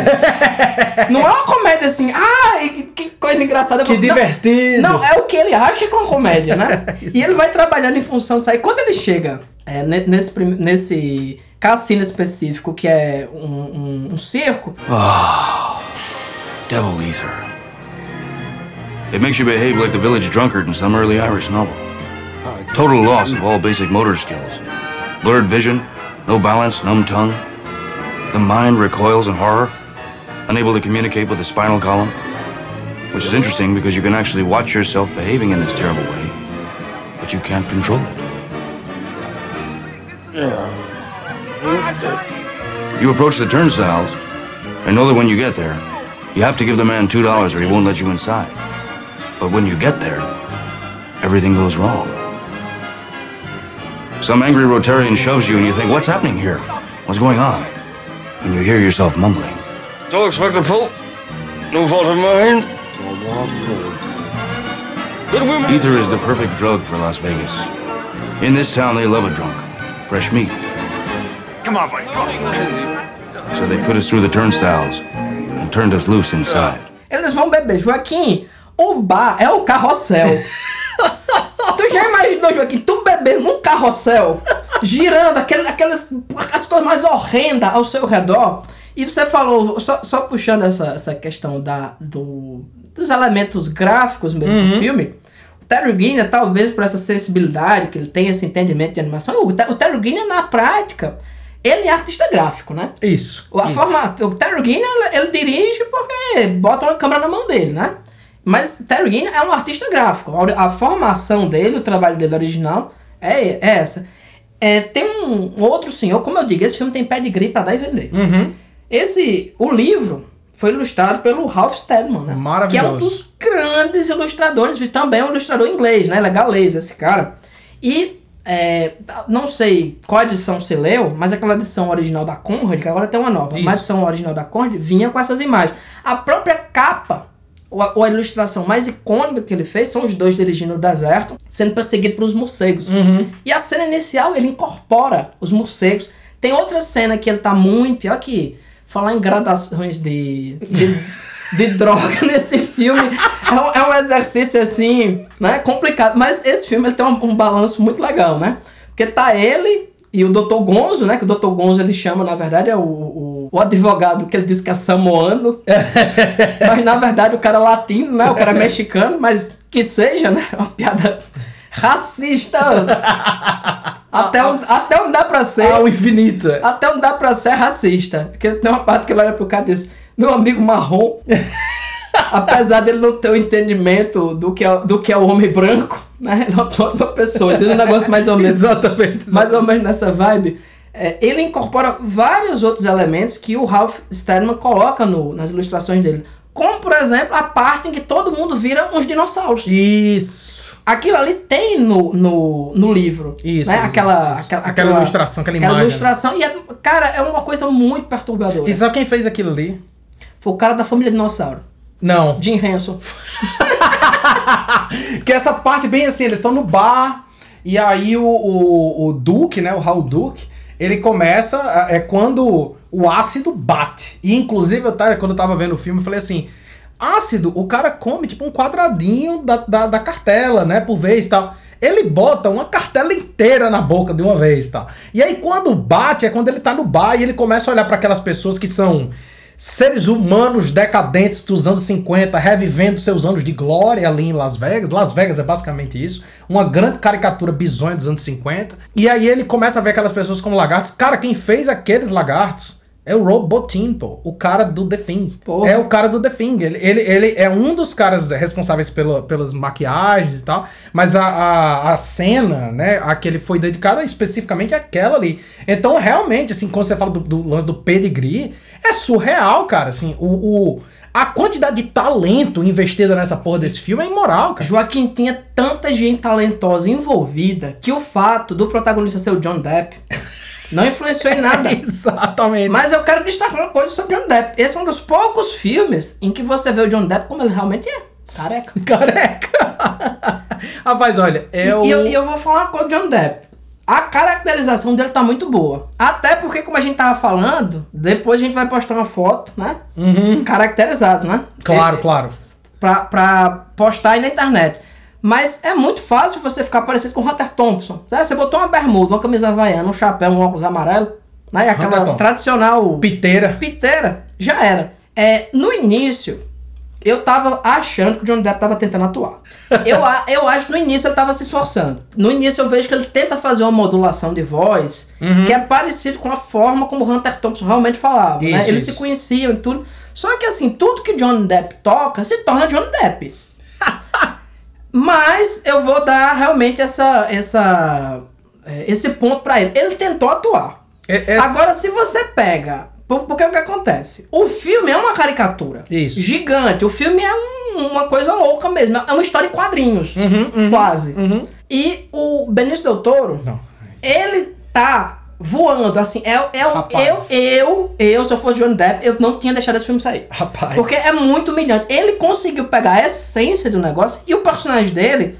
não é uma comédia assim, ai, que, coisa engraçada. Que Não, divertido. não, é o que ele acha que é uma comédia, né? e ele vai trabalhando em função disso aí. Quando ele chega é, ne- nesse, nesse cassino específico, que é um, um, um circo, Ah, devil ether. It makes you behave like the village drunkard in some early Irish novel. Total loss of all basic motor skills. Blurred vision, no balance, numb tongue. The mind recoils in horror, unable to communicate with the spinal column. Which is interesting because you can actually watch yourself behaving in this terrible way, but you can't control it. You approach the turnstiles and know that when you get there, you have to give the man $2 or he won't let you inside. But when you get there, everything goes wrong. Some angry Rotarian shoves you and you think, what's happening here? What's going on? And you hear yourself mumbling. Don't expect a pull. No fault of mine. Ether is the perfect drug for Las Vegas. In this town, they love a drunk. Fresh meat. Come on, buddy. So they put us through the turnstiles and turned us loose inside. eles vão beber. Joaquim, o bar é o carrossel. tu já imaginou, Joaquim, tu beber num carrossel, girando aquele, aquelas as coisas mais horrendas ao seu redor? E você falou, só, só puxando essa, essa questão da, do, dos elementos gráficos mesmo do filme, o Terry Gilliam, talvez por essa sensibilidade que ele tem, esse entendimento de animação, o, o Terry Gilliam, na prática, ele é artista gráfico, né? Isso. A isso. forma, o Terry Gilliam, ele, ele dirige porque bota uma câmera na mão dele, né? Mas Terry Gilliam é um artista gráfico. A, a formação dele, o trabalho dele original é, é essa. É, tem um, outro senhor, como eu digo, esse filme tem pedigree pra dar e vender. Uhum. Esse, o livro foi ilustrado pelo Ralph Steadman, né? Maravilhoso. Que é um dos grandes ilustradores, e também é um ilustrador inglês, né? Ele é galês, esse cara. E é, não sei qual edição você leu, mas aquela edição original da Conrad, que agora tem uma nova, Isso. mas a edição original da Conrad vinha com essas imagens. A própria capa, ou a, ou a ilustração mais icônica que ele fez, são os dois dirigindo o deserto, sendo perseguidos pelos morcegos. Uhum. E a cena inicial, ele incorpora os morcegos. Tem outra cena que ele tá muito pior que falar em gradações de, de, de droga nesse filme. É um, é um exercício assim, né? Complicado. Mas esse filme ele tem um, um balanço muito legal, né? Porque tá ele e o Dr. Gonzo, né? Que o Dr. Gonzo ele chama, na verdade, é o, o, o advogado que ele diz que é samoano. mas na verdade o cara é latino, né? O cara é mexicano, mas que seja, né? É uma piada racista. até, onde, até onde dá pra ser. Ao infinito. Até onde dá pra ser racista. Porque tem uma parte que ele olha pro cara e diz: Meu amigo marrom, apesar dele não ter o entendimento do que é, do que é o homem branco, né? Ele é uma pessoa. Diz um negócio mais ou menos. Exatamente. mais ou menos nessa vibe. É, ele incorpora vários outros elementos que o Ralph Steadman coloca no, nas ilustrações dele. Como, por exemplo, a parte em que todo mundo vira uns dinossauros. Isso. Aquilo ali tem no, no, no livro. Isso, né? isso, aquela, isso. Aquela, Aquela ilustração, aquela imagem, né? ilustração. E, é, cara, é uma coisa muito perturbadora. E sabe quem fez aquilo ali? Foi o cara da família dinossauro. Não. Jim Henson. Que essa parte bem assim, eles estão no bar e aí o, o, o Duke, né, o Raul Duke, ele começa, é quando o ácido bate. E inclusive, eu tava, quando eu tava vendo o filme, eu falei assim, ácido, o cara come tipo um quadradinho da, da, da cartela, né, por vez e tal. Ele bota uma cartela inteira na boca de uma vez, tá? E aí quando bate é quando ele tá no bar e ele começa a olhar para aquelas pessoas que são seres humanos decadentes dos anos 50, revivendo seus anos de glória ali em Las Vegas. Las Vegas é basicamente isso. Uma grande caricatura bizonha dos anos 50. E aí ele começa a ver aquelas pessoas como lagartos. Cara, quem fez aqueles lagartos É o Robotin, pô. O cara do The Thing. Porra. É o cara do The Thing. Ele, ele, ele é um dos caras responsáveis pelo, pelas maquiagens e tal. Mas a, a, a cena, né? A que ele foi dedicada especificamente é aquela ali. Então, realmente, assim, quando você fala do, do lance do pedigree, é surreal, cara. Assim, o, o, a quantidade de talento investida nessa porra desse filme é imoral, cara. Joaquim tinha tanta gente talentosa envolvida que o fato do protagonista ser o John Depp não influenciou em nada. Exatamente. Mas eu quero destacar uma coisa sobre o John Depp. Esse é um dos poucos filmes em que você vê o John Depp como ele realmente é. Careca. Careca. Rapaz, olha, é E, e eu, e eu vou falar uma coisa do John Depp. A caracterização dele tá muito boa. Até porque, como a gente tava falando, depois a gente vai postar uma foto, né? Caracterizado, né? Claro, É- claro. pra, pra postar aí na internet. Mas é muito fácil você ficar parecido com o Hunter Thompson. Sabe? Você botou uma bermuda, uma camisa havaiana, um chapéu, um óculos amarelo, né? E aquela tradicional Piteira. piteira, já era. É, no início, eu tava achando que o Johnny Depp tava tentando atuar. Eu, eu acho que no início ele tava se esforçando. No início eu vejo que ele tenta fazer uma modulação de voz Uhum. que é parecido com a forma como o Hunter Thompson realmente falava. né? Isso, Eles isso. se conheciam e tudo. Só que assim, tudo que Johnny Depp toca se torna Johnny Depp. Mas eu vou dar realmente essa, essa, é, esse ponto pra ele. Ele tentou atuar. É- é- Agora, se você pega. Por- Porque o que acontece? O filme é uma caricatura. Isso. Gigante. O filme é um- uma coisa louca mesmo. É uma história em quadrinhos. Uhum, uhum, quase. uhum. E o Benício Del Toro, Não. ele tá voando, assim. É, é, um- eu, eu, eu, se eu fosse Johnny Depp, eu não tinha deixado esse filme sair. Rapaz. Porque é muito humilhante. Ele conseguiu pegar a essência do negócio e o personagem dele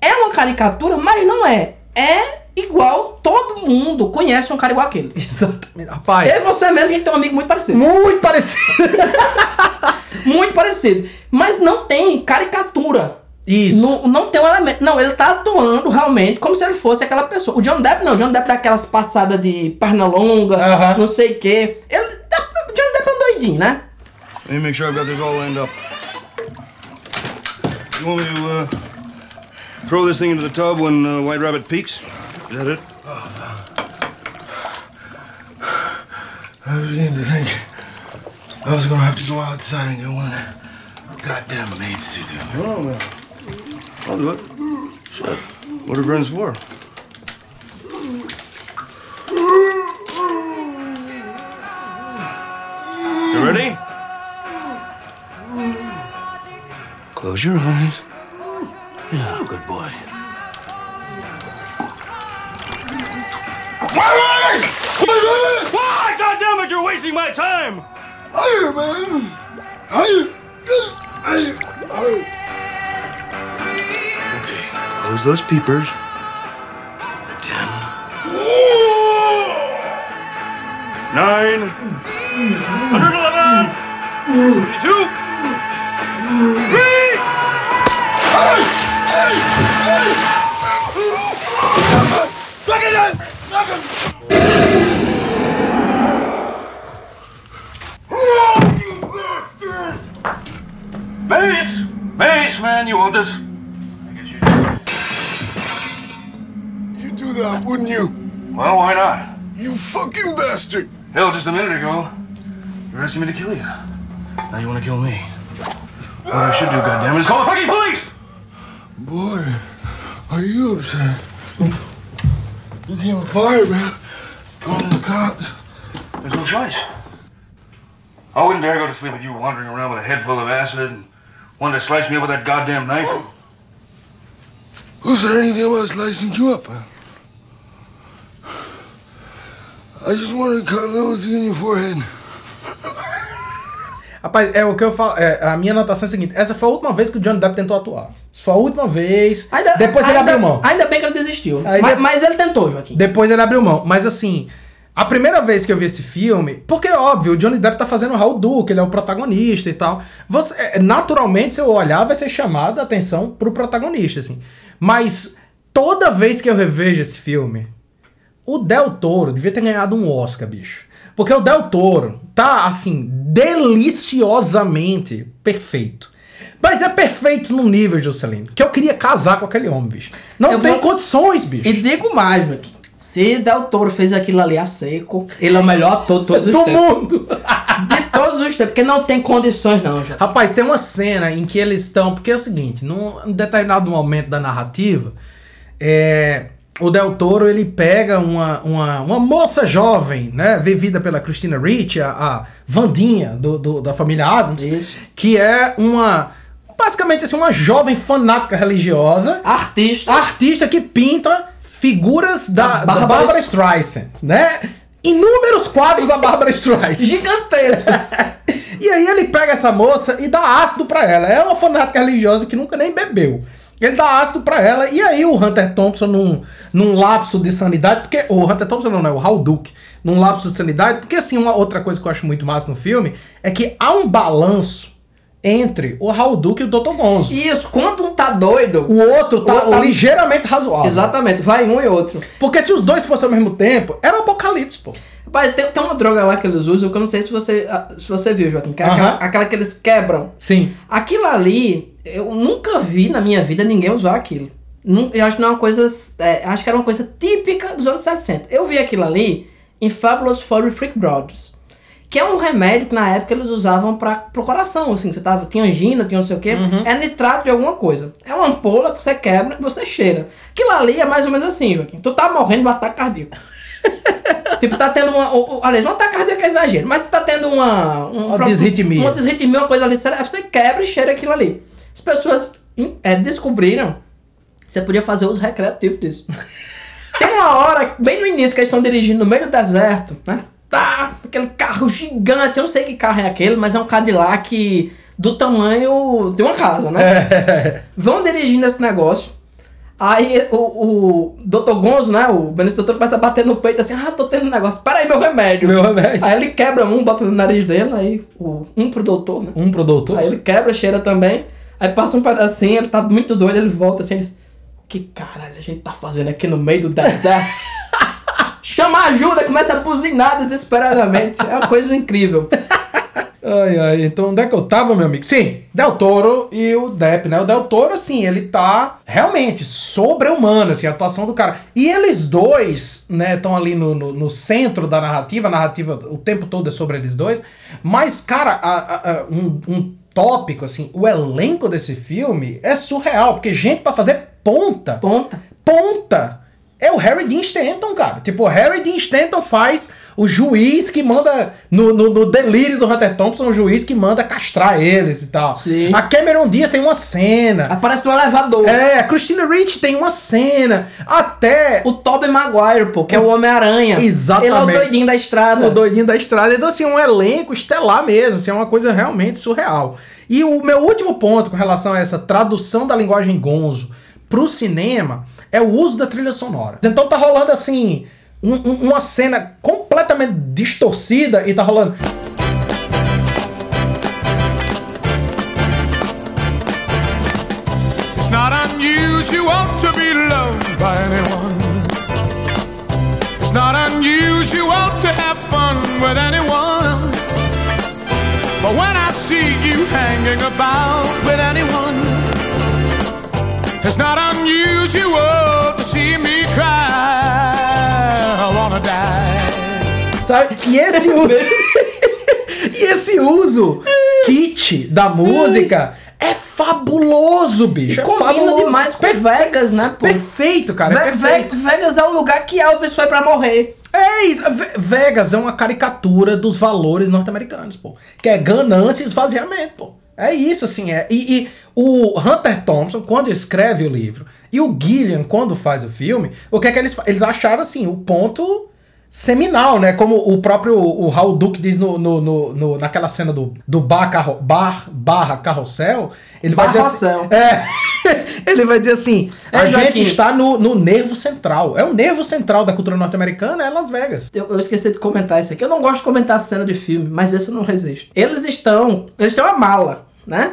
é uma caricatura, mas não é. É igual todo mundo conhece um cara igual aquele. Exatamente. Rapaz. Eu e você mesmo, a gente tem um amigo muito parecido. Muito parecido. Muito parecido. Mas não tem caricatura. Isso. Não, não tem um elemento. Não, ele tá atuando realmente como se ele fosse aquela pessoa. O John Depp não. O John Depp dá aquelas passadas de perna longa, Aham. não sei o quê. Ele, o John Depp é um doidinho, né? Let me make sure I've got this all lined up. You want me to uh, throw this thing into the tub when uh, White Rabbit peaks? Is that it? I was beginning to think I was gonna have to go outside and get one goddamn maid suits. Oh, man. I'll do it. Shit. What are friends for? You ready? Close your eyes. Yeah, good boy. Why? God damn it, you're wasting my time! Higher, man! Higher! Higher! Higher! Okay, close those peepers. Ten. Nine. Hundred eleven. Two. Hell, just a minute ago, you were asking me to kill you. Now you want to kill me. What I should do, goddammit, is call the fucking police! Boy, are you upset? You came fired, man. Calling the cops. There's no choice. I wouldn't dare go to sleep with you wandering around with a head full of acid and wanting to slice me up with that goddamn knife. Who said anything about slicing you up? I just wanted to cut a little thing in your forehead. Rapaz, é o que eu falo. é, a minha anotação é a seguinte: essa foi a última vez que o Johnny Depp tentou atuar. Isso foi a última vez. Depois ele ainda, abriu mão. Ainda bem que ele desistiu. Mas, de- mas ele tentou, Joaquim. Depois ele abriu mão. Mas assim, a primeira vez que eu vi esse filme, porque óbvio, o Johnny Depp tá fazendo o Raul Duke, ele é o protagonista e tal. Você, é, naturalmente, se eu olhar, vai ser chamada a atenção pro protagonista, assim. Mas toda vez que eu revejo esse filme, o Del Toro devia ter ganhado um Oscar, bicho. Porque o Del Toro tá, assim, deliciosamente perfeito. Mas é perfeito num nível, Juscelino, que eu queria casar com aquele homem, bicho. Não Eu tem vou- condições, bicho. E digo mais, Joaquim. Se Del Toro fez aquilo ali a seco, ele é o melhor ator de todos os Do tempos. mundo! De todos os tempos, porque não tem condições não, já. Rapaz, tem uma cena em que eles estão. Porque é o seguinte, num determinado momento da narrativa, é, o Del Toro ele pega uma, uma, uma moça jovem, né? Vivida pela Christina Ricci, a, a Vandinha do, do- da família Adams, Isso. que é uma. Basicamente assim, uma jovem fanática religiosa, Artista. artista que pinta figuras da, Da Bárbara Streisand, né? Inúmeros quadros da Bárbara Streisand. Gigantescos. E aí ele pega essa moça e dá ácido pra ela. É uma fanática religiosa que nunca nem bebeu. Ele dá ácido pra ela. E aí o Hunter Thompson num, num lapso de sanidade, porque o Hunter Thompson não, não, é o Hal Duke, num lapso de sanidade, porque assim, uma outra coisa que eu acho muito massa no filme é que há um balanço entre o Duke e o Dr. Gonzo. Isso, quando um tá doido. O outro tá, O- tá- ligeiramente razoável. Exatamente, vai um e outro. Porque se os dois fossem ao mesmo tempo, era o apocalipse, pô. Rapaz, tem, tem uma droga lá que eles usam que eu não sei se você, ah, se você viu, Joaquim, que é aquela, Aham. aquela que eles quebram. Sim. Aquilo ali, eu nunca vi na minha vida ninguém usar aquilo. Eu acho que não é uma coisa. é, acho que era uma coisa típica dos anos 60. Eu vi aquilo ali em Fabulous Furry Freak Brothers. Que é um remédio que na época eles usavam para pro coração, assim, você tava, tinha angina, tinha não sei o quê, é nitrato de alguma coisa. É uma ampola que você quebra e você cheira. Aquilo ali é mais ou menos assim, Joaquim. Tu tá morrendo de um ataque cardíaco. tipo, tá tendo uma. ou- ou- aliás, um ataque cardíaco é exagero, mas você tá tendo uma. Um, Uma disritmia. Uma desritmia, uma coisa ali, você quebra e cheira aquilo ali. As pessoas hum, é, descobriram que você podia fazer uso recreativo disso. Tem uma hora, bem no início, que eles estão dirigindo no meio do deserto, né? Tá, aquele carro gigante, eu não sei que carro é aquele, mas é um Cadillac do tamanho de uma casa, né? Vão dirigindo esse negócio. Aí o, o Dr. Gonzo, né? O Benício Doutor começa a bater no peito assim, ah, tô tendo um negócio, para aí meu remédio. Meu remédio. Aí ele quebra um, bota no nariz dele, aí o, um pro doutor, né? Um pro doutor. Aí ele quebra, cheira também. Aí passa um pedacinho, ele tá muito doido, ele volta assim, ele diz, que caralho a gente tá fazendo aqui no meio do deserto? Chama ajuda, começa a buzinar desesperadamente. É uma coisa incrível. Ai, ai, então onde é que eu tava, meu amigo? Sim, Del Toro e o Depp, né? O Del Toro, assim, ele tá realmente sobre-humano, assim, a atuação do cara. E eles dois, né, estão ali no, no, no centro da narrativa, a narrativa o tempo todo é sobre eles dois. Mas, cara, a- a- um, um tópico, assim, o elenco desse filme é surreal, porque gente pra fazer ponta Ponta. ponta é o Harry Dean Stanton, cara. Tipo, o Harry Dean Stanton faz o juiz que manda, no, no, no delírio do Hunter Thompson, o juiz que manda castrar eles e tal. Sim. A Cameron Diaz tem uma cena. Aparece no elevador. É, a Christina Ricci tem uma cena. Até O Tobey Maguire, pô, que é o Homem-Aranha. Exatamente. Ele é o doidinho da estrada. o doidinho da estrada. Então, assim, um elenco estelar mesmo. Assim, é uma coisa realmente surreal. E o meu último ponto com relação a essa tradução da linguagem gonzo pro cinema é o uso da trilha sonora. Então tá rolando, assim, um- um- uma cena completamente distorcida e tá rolando... It's not unusual to be loved by anyone. It's not unusual to have fun with anyone. But when I see you hanging about with anyone, it's not unusual to see me cry. I wanna die. Sabe? E esse uso... e esse uso kit da música é fabuloso, bicho. É Combina fabuloso. demais com Vegas, né, pô? Perfeito, cara. é Ve- perfeito. Ve- Vegas é um lugar que Elvis foi pra morrer. É isso. Ve- Vegas é uma caricatura dos valores norte-americanos, pô. Que é ganância e esvaziamento, pô. É isso, assim. É. E, e o Hunter Thompson, quando escreve o livro, e o Gillian, quando faz o filme, o que é que eles Eles acharam, assim, o ponto seminal, né? Como o próprio o Raul Duke diz no, no, no- no- naquela cena do, do bar, carro, bar barra carrossel, ele vai dizer assim, é, ele vai dizer assim, a É, gente Joaquim. está no, no nervo central. É o nervo central da cultura norte-americana, é Las Vegas. Eu, eu esqueci de comentar isso aqui. Eu não gosto de comentar cena de filme, mas esse eu não resisto. Eles estão. Eles têm uma mala, né?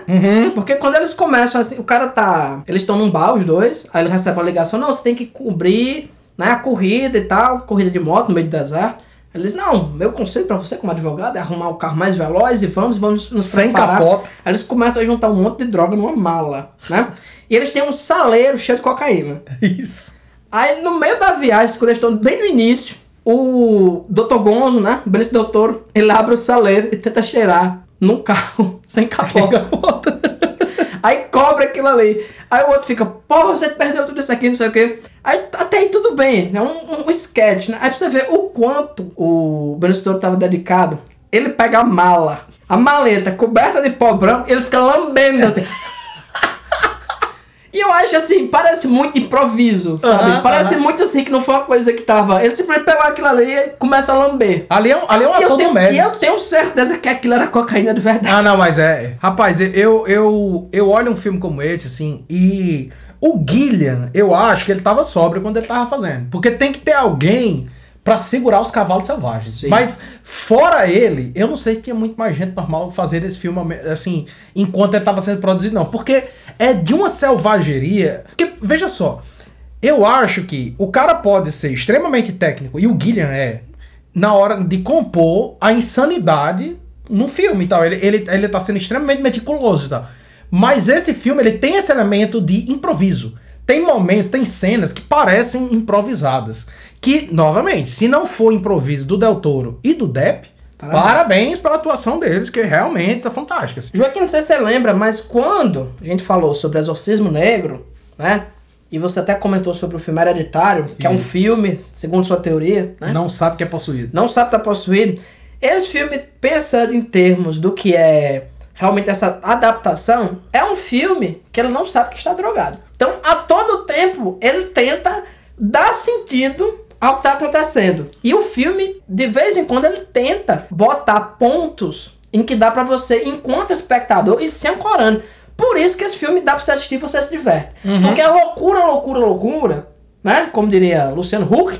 Porque quando eles começam assim, o cara tá. Eles estão num bar, os dois, aí ele recebe uma ligação, não, você tem que cobrir né, a corrida e tal, corrida de moto no meio do deserto. Eles, não, meu conselho pra você como advogado é arrumar o carro mais veloz e vamos, vamos nos Sem preparar. capota. Aí eles começam a juntar um monte de droga numa mala, né? E eles têm um saleiro cheio de cocaína. Isso. Aí no meio da viagem, quando eles estão bem no início, o Dr. Gonzo, né? O Benício Doutor, ele abre o saleiro e tenta cheirar num carro sem capota. Aí cobra aquilo ali. Aí o outro fica, porra, você perdeu tudo isso aqui, não sei o quê. Aí até aí tudo bem, é um, um sketch, né? Aí pra você ver o quanto o Doutor tava dedicado. Ele pega a mala, a maleta coberta de pó branco, ele fica lambendo assim. E eu acho assim, parece muito improviso, sabe? Parece muito assim que não foi uma coisa que tava. Ele simplesmente pegou aquilo ali e começa a lamber. Ali é, um- ali é um E ator do tenho, e médico. eu tenho certeza que aquilo era cocaína de verdade. Ah, não, mas é. Rapaz, eu, eu, eu olho um filme como esse, assim, e o Gillian, eu acho que ele tava sóbrio quando ele tava fazendo. Porque tem que ter alguém pra segurar os cavalos selvagens. Sim. Mas, fora ele, eu não sei se tinha muito mais gente normal fazendo esse filme, assim, enquanto ele tava sendo produzido, não. Porque é de uma selvageria. Porque, veja só, eu acho que o cara pode ser extremamente técnico, e o Gillian é, na hora de compor a insanidade no filme e tal. Ele, ele, ele tá sendo extremamente meticuloso e tal. Mas esse filme, ele tem esse elemento de improviso. Tem momentos, tem cenas que parecem improvisadas. Que, novamente, se não for improviso do Del Toro e do Depp, Parabéns. parabéns, pela atuação deles, que realmente tá fantástica. assim. Joaquim, não sei se você lembra, mas quando a gente falou sobre Exorcismo Negro, né? E você até comentou sobre o filme Hereditário, que é um Isso. filme, segundo sua teoria, né? Não sabe que é possuído. não sabe estar possuído. Esse filme, pensando em termos do que é realmente essa adaptação, é um filme que ele não sabe que está drogado. Então, a todo tempo, ele tenta dar sentido ao que está acontecendo. E o filme, de vez em quando, ele tenta botar pontos em que dá pra você, enquanto espectador, ir se ancorando. Por isso que esse filme dá pra você assistir e você se diverte. Porque é loucura, loucura, loucura, né? Como diria Luciano Huck,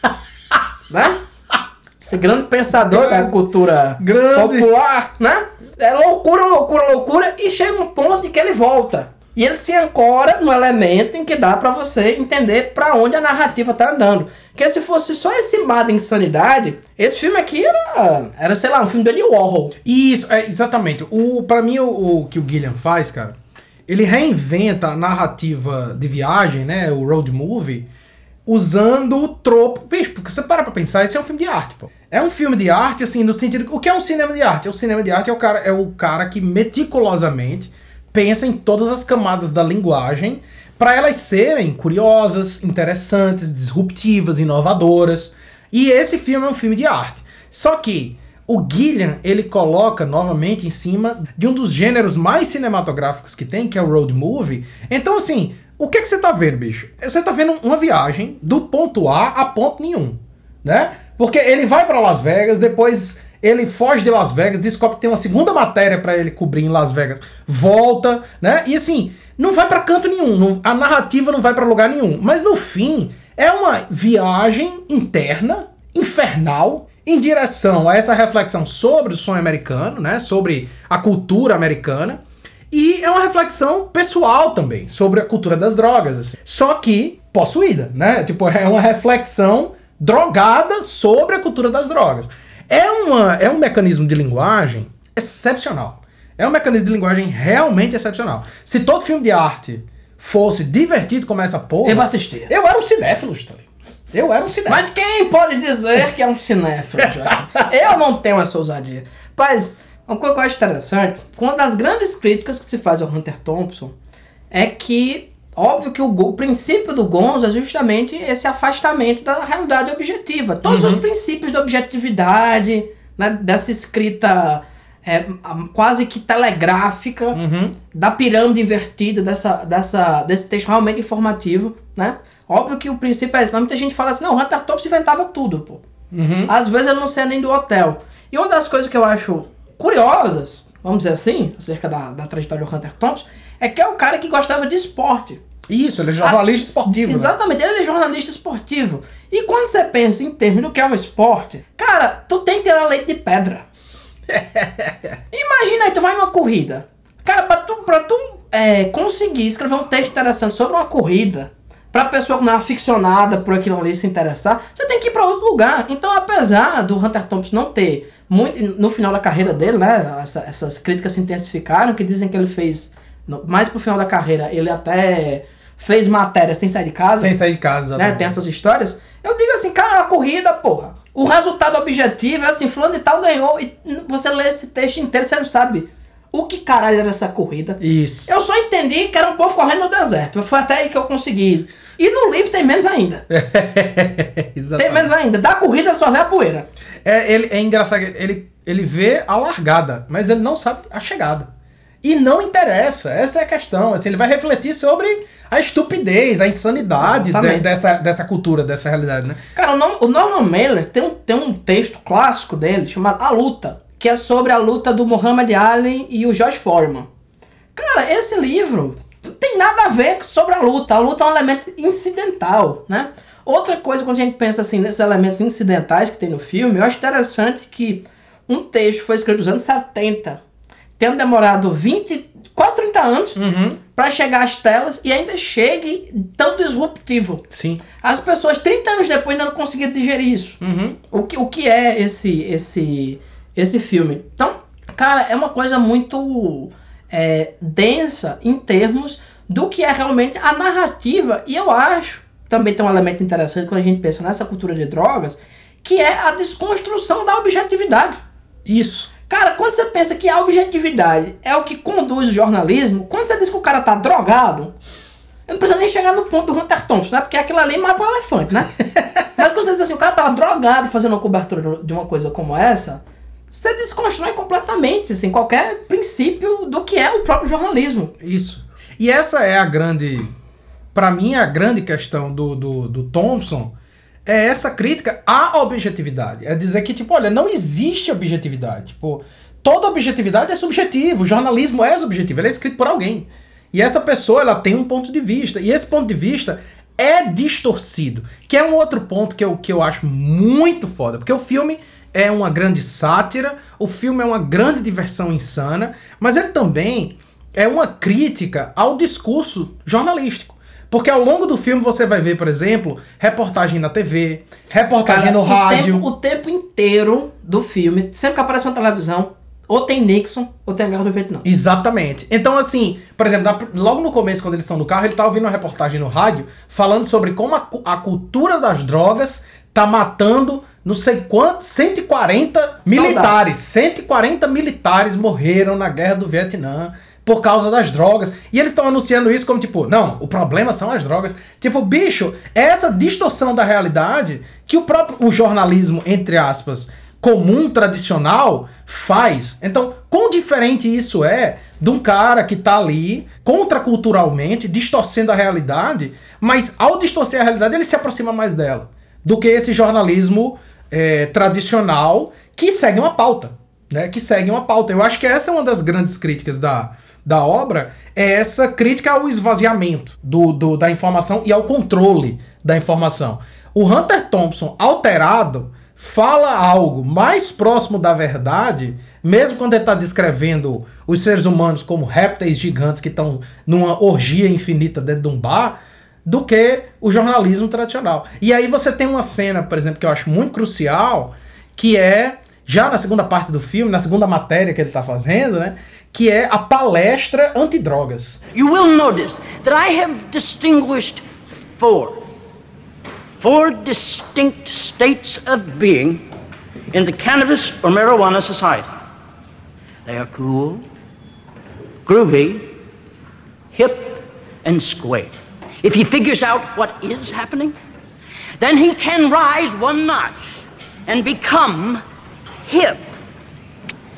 né? Esse grande pensador da Grande. cultura Grande. popular, né? É loucura, loucura, loucura, e chega um ponto em que ele volta. E ele se ancora no elemento em que dá pra você entender pra onde a narrativa tá andando. Porque se fosse só esse mar de insanidade, esse filme aqui era, era sei lá, um filme do Andy Warhol. Isso, é, exatamente. O, pra mim, o, o que o Gilliam faz, cara, ele reinventa a narrativa de viagem, né? O road movie, usando o tropo. Bicho, porque você para pra pensar, esse é um filme de arte, pô. É um filme de arte, assim, no sentido. O que é um cinema de arte? O cinema de arte é o cara, é o cara que meticulosamente pensa em todas as camadas da linguagem para elas serem curiosas, interessantes, disruptivas, inovadoras. E esse filme é um filme de arte. Só que o Gillian, ele coloca novamente em cima de um dos gêneros mais cinematográficos que tem, que é o road movie. Então, assim, o que, que você tá vendo, bicho? Você tá vendo uma viagem do ponto A a ponto nenhum, né? Porque ele vai para Las Vegas, depois ele foge de Las Vegas, descobre que tem uma segunda matéria para ele cobrir em Las Vegas, volta, né? E assim, não vai para canto nenhum, a narrativa não vai para lugar nenhum. Mas no fim, é uma viagem interna, infernal, em direção a essa reflexão sobre o sonho americano, né? Sobre a cultura americana. E é uma reflexão pessoal também, sobre a cultura das drogas, assim. Só que possuída, né? Tipo, é uma reflexão drogada sobre a cultura das drogas. É, uma, é um mecanismo de linguagem excepcional. É um mecanismo de linguagem realmente excepcional. Se todo filme de arte fosse divertido como essa porra... Eu assistia. Eu era um cinéfilo, Stanley. Eu era um cinéfilo. Mas quem pode dizer que é um cinéfilo? Eu não tenho essa ousadia. Mas, uma coisa que eu acho interessante, uma das grandes críticas que se faz ao Hunter Thompson é que, óbvio que o, o princípio do Gonzo é justamente esse afastamento da realidade objetiva. Todos os princípios da objetividade, né, dessa escrita é, quase que telegráfica, Uhum. da pirâmide invertida, dessa, dessa, desse texto realmente informativo, né? Óbvio que o princípio é esse, mas muita gente fala assim, não, o Hunter Thompson inventava tudo, pô. Uhum. Às vezes ele não saia nem do hotel. E uma das coisas que eu acho curiosas, vamos dizer assim, acerca da, da trajetória do Hunter Thompson, é que é o cara que gostava de esporte. Isso, ele é jornalista esportivo, né? Exatamente, ele é jornalista esportivo. E quando você pensa em termos do que é um esporte, cara, tu tem que ter a leite de pedra. Imagina aí, tu vai numa corrida. Cara, pra tu, pra tu é, conseguir escrever um texto interessante sobre uma corrida, pra pessoa que não é aficionada por aquilo ali se interessar, você tem que ir pra outro lugar. Então, apesar do Hunter Thompson não ter muito, no final da carreira dele, né, essa- essas críticas se intensificaram, que dizem que ele fez, no- mais pro final da carreira, ele até fez matéria sem sair de casa. Sem sair de casa. né? Tem essas histórias. Eu digo assim, cara, a corrida, porra. O resultado objetivo é assim, fulano e tal ganhou. E você lê esse texto inteiro, você não sabe o que caralho era essa corrida. Isso. Eu só entendi que era um povo correndo no deserto. Foi até aí que eu consegui. E no livro tem menos ainda. Tem menos ainda. Da corrida só vê a poeira. É, ele, é engraçado, ele, ele vê a largada, mas ele não sabe a chegada. E não interessa, essa é a questão. Assim, ele vai refletir sobre a estupidez, a insanidade de- dessa, dessa cultura, dessa realidade, né? Cara, o Norman Mailer tem um, tem um texto clássico dele chamado A Luta, que é sobre a luta do Muhammad Ali e o George Foreman. Cara, esse livro não tem nada a ver sobre a luta. A luta é um elemento incidental, né? Outra coisa, quando a gente pensa assim nesses elementos incidentais que tem no filme, eu acho interessante que um texto foi escrito nos anos 70, tendo demorado 20, quase 30 anos pra chegar às telas e ainda chegue tão disruptivo. Sim. As pessoas 30 anos depois ainda não conseguiram digerir isso. O, que, o que é esse, esse, esse filme? Então, cara, é uma coisa muito é, densa em termos do que é realmente a narrativa. E eu acho, também tem um elemento interessante quando a gente pensa nessa cultura de drogas, que é a desconstrução da objetividade. Isso. Cara, quando você pensa que a objetividade é o que conduz o jornalismo, quando você diz que o cara tá drogado, eu não precisa nem chegar no ponto do Hunter Thompson, né? Porque aquilo ali mata um elefante, né? Mas quando você diz assim, o cara tava drogado fazendo uma cobertura de uma coisa como essa, você desconstrói completamente, assim, qualquer princípio do que é o próprio jornalismo. Isso. E essa é a grande. Pra mim, a grande questão do, do, do Thompson é essa crítica à objetividade. É dizer que, tipo, olha, não existe objetividade. Tipo, toda objetividade é subjetiva. O jornalismo é subjetivo, ele é escrito por alguém. E essa pessoa, ela tem um ponto de vista. E esse ponto de vista é distorcido. Que é um outro ponto que eu, que eu acho muito foda. Porque o filme é uma grande sátira, o filme é uma grande diversão insana, mas ele também é uma crítica ao discurso jornalístico. Porque ao longo do filme você vai ver, por exemplo, reportagem na TV, reportagem Cara, no rádio. tempo- o tempo inteiro do filme, sempre que aparece uma televisão, ou tem Nixon, ou tem a Guerra do Vietnã. Exatamente. Então, assim, por exemplo, na- logo no começo, quando eles estão no carro, ele tá ouvindo uma reportagem no rádio falando sobre como a, a cultura das drogas tá matando não sei quantos, 140 militares. 140 militares morreram na guerra do Vietnã por causa das drogas. E eles estão anunciando isso como tipo, não, o problema são as drogas. Tipo, bicho, é essa distorção da realidade que o próprio o jornalismo, entre aspas, comum, tradicional, faz. Então, quão diferente isso é de um cara que tá ali, contraculturalmente, distorcendo a realidade, mas ao distorcer a realidade, ele se aproxima mais dela. Do que esse jornalismo eh, tradicional que segue uma pauta. Né, que segue uma pauta. Eu acho que essa é uma das grandes críticas da, da obra, é essa crítica ao esvaziamento do, do- da informação e ao controle da informação. O Hunter Thompson, alterado, fala algo mais próximo da verdade, mesmo quando ele está descrevendo os seres humanos como répteis gigantes que estão numa orgia infinita dentro de um bar, do que o jornalismo tradicional. E aí você tem uma cena, por exemplo, que eu acho muito crucial, que é já na segunda parte do filme, na segunda matéria que ele está fazendo, né, que é a palestra antidrogas. You will notice that I have distinguished four. Four distinct states of being in the cannabis or marijuana society. They are cool, groovy, hip, and square. If he figures out what is happening, then he can rise one notch and become hip.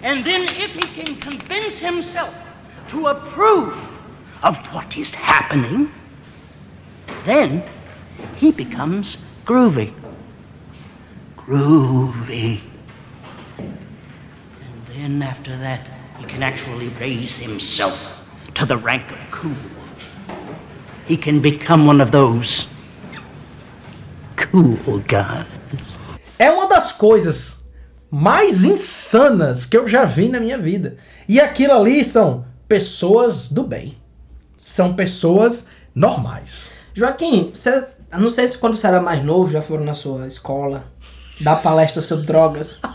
And then, if he can convince himself to approve of what is happening, then he becomes groovy. Groovy. And then, after that, he can actually raise himself to the rank of cool. He can become one of those cool guys. É uma das coisas mais insanas que eu já vi na minha vida. E aquilo ali são pessoas do bem. São pessoas normais. Joaquim, você, não sei se quando você era mais novo já foram na sua escola dar palestra sobre drogas.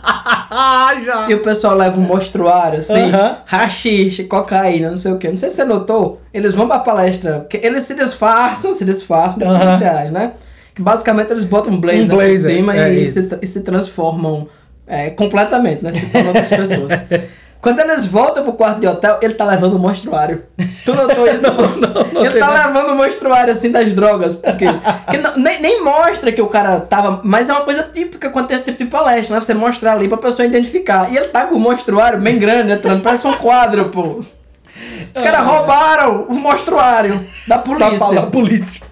Já. E o pessoal leva um mostruário, assim, rachixe, cocaína, não sei o que. Não sei se você notou, eles vão pra palestra, eles se disfarçam, se disfarçam de Aham. policiais, né? Que basicamente eles botam um blazer, Um blazer, por cima é e, se, e se transformam é, completamente, né? Se tornam outras pessoas. Quando eles voltam pro quarto de hotel, ele tá levando o monstruário. Tu notou isso? não ele notei tá não. levando o monstruário assim das drogas. Porque que não- nem, nem mostra que o cara tava. Mas é uma coisa típica quando tem esse tipo de palestra, né? Você mostrar ali pra pessoa identificar. E ele tá com o monstruário bem grande entrando, parece um quadro, pô. Os caras roubaram o monstruário da Tá polícia. falando polícia.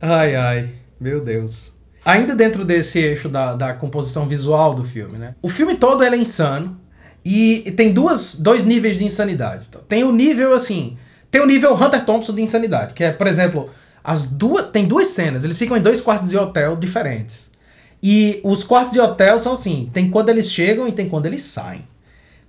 Ai, ai. Meu Deus. Ainda dentro desse eixo da, da composição visual do filme, né? O filme todo é insano. E tem duas, dois níveis de insanidade. Então, Tem o nível, assim... Tem o nível Hunter Thompson de insanidade. Que é, por exemplo... As duas, tem duas cenas. Eles ficam em dois quartos de hotel diferentes. E os quartos de hotel são assim... Tem quando eles chegam e tem quando eles saem.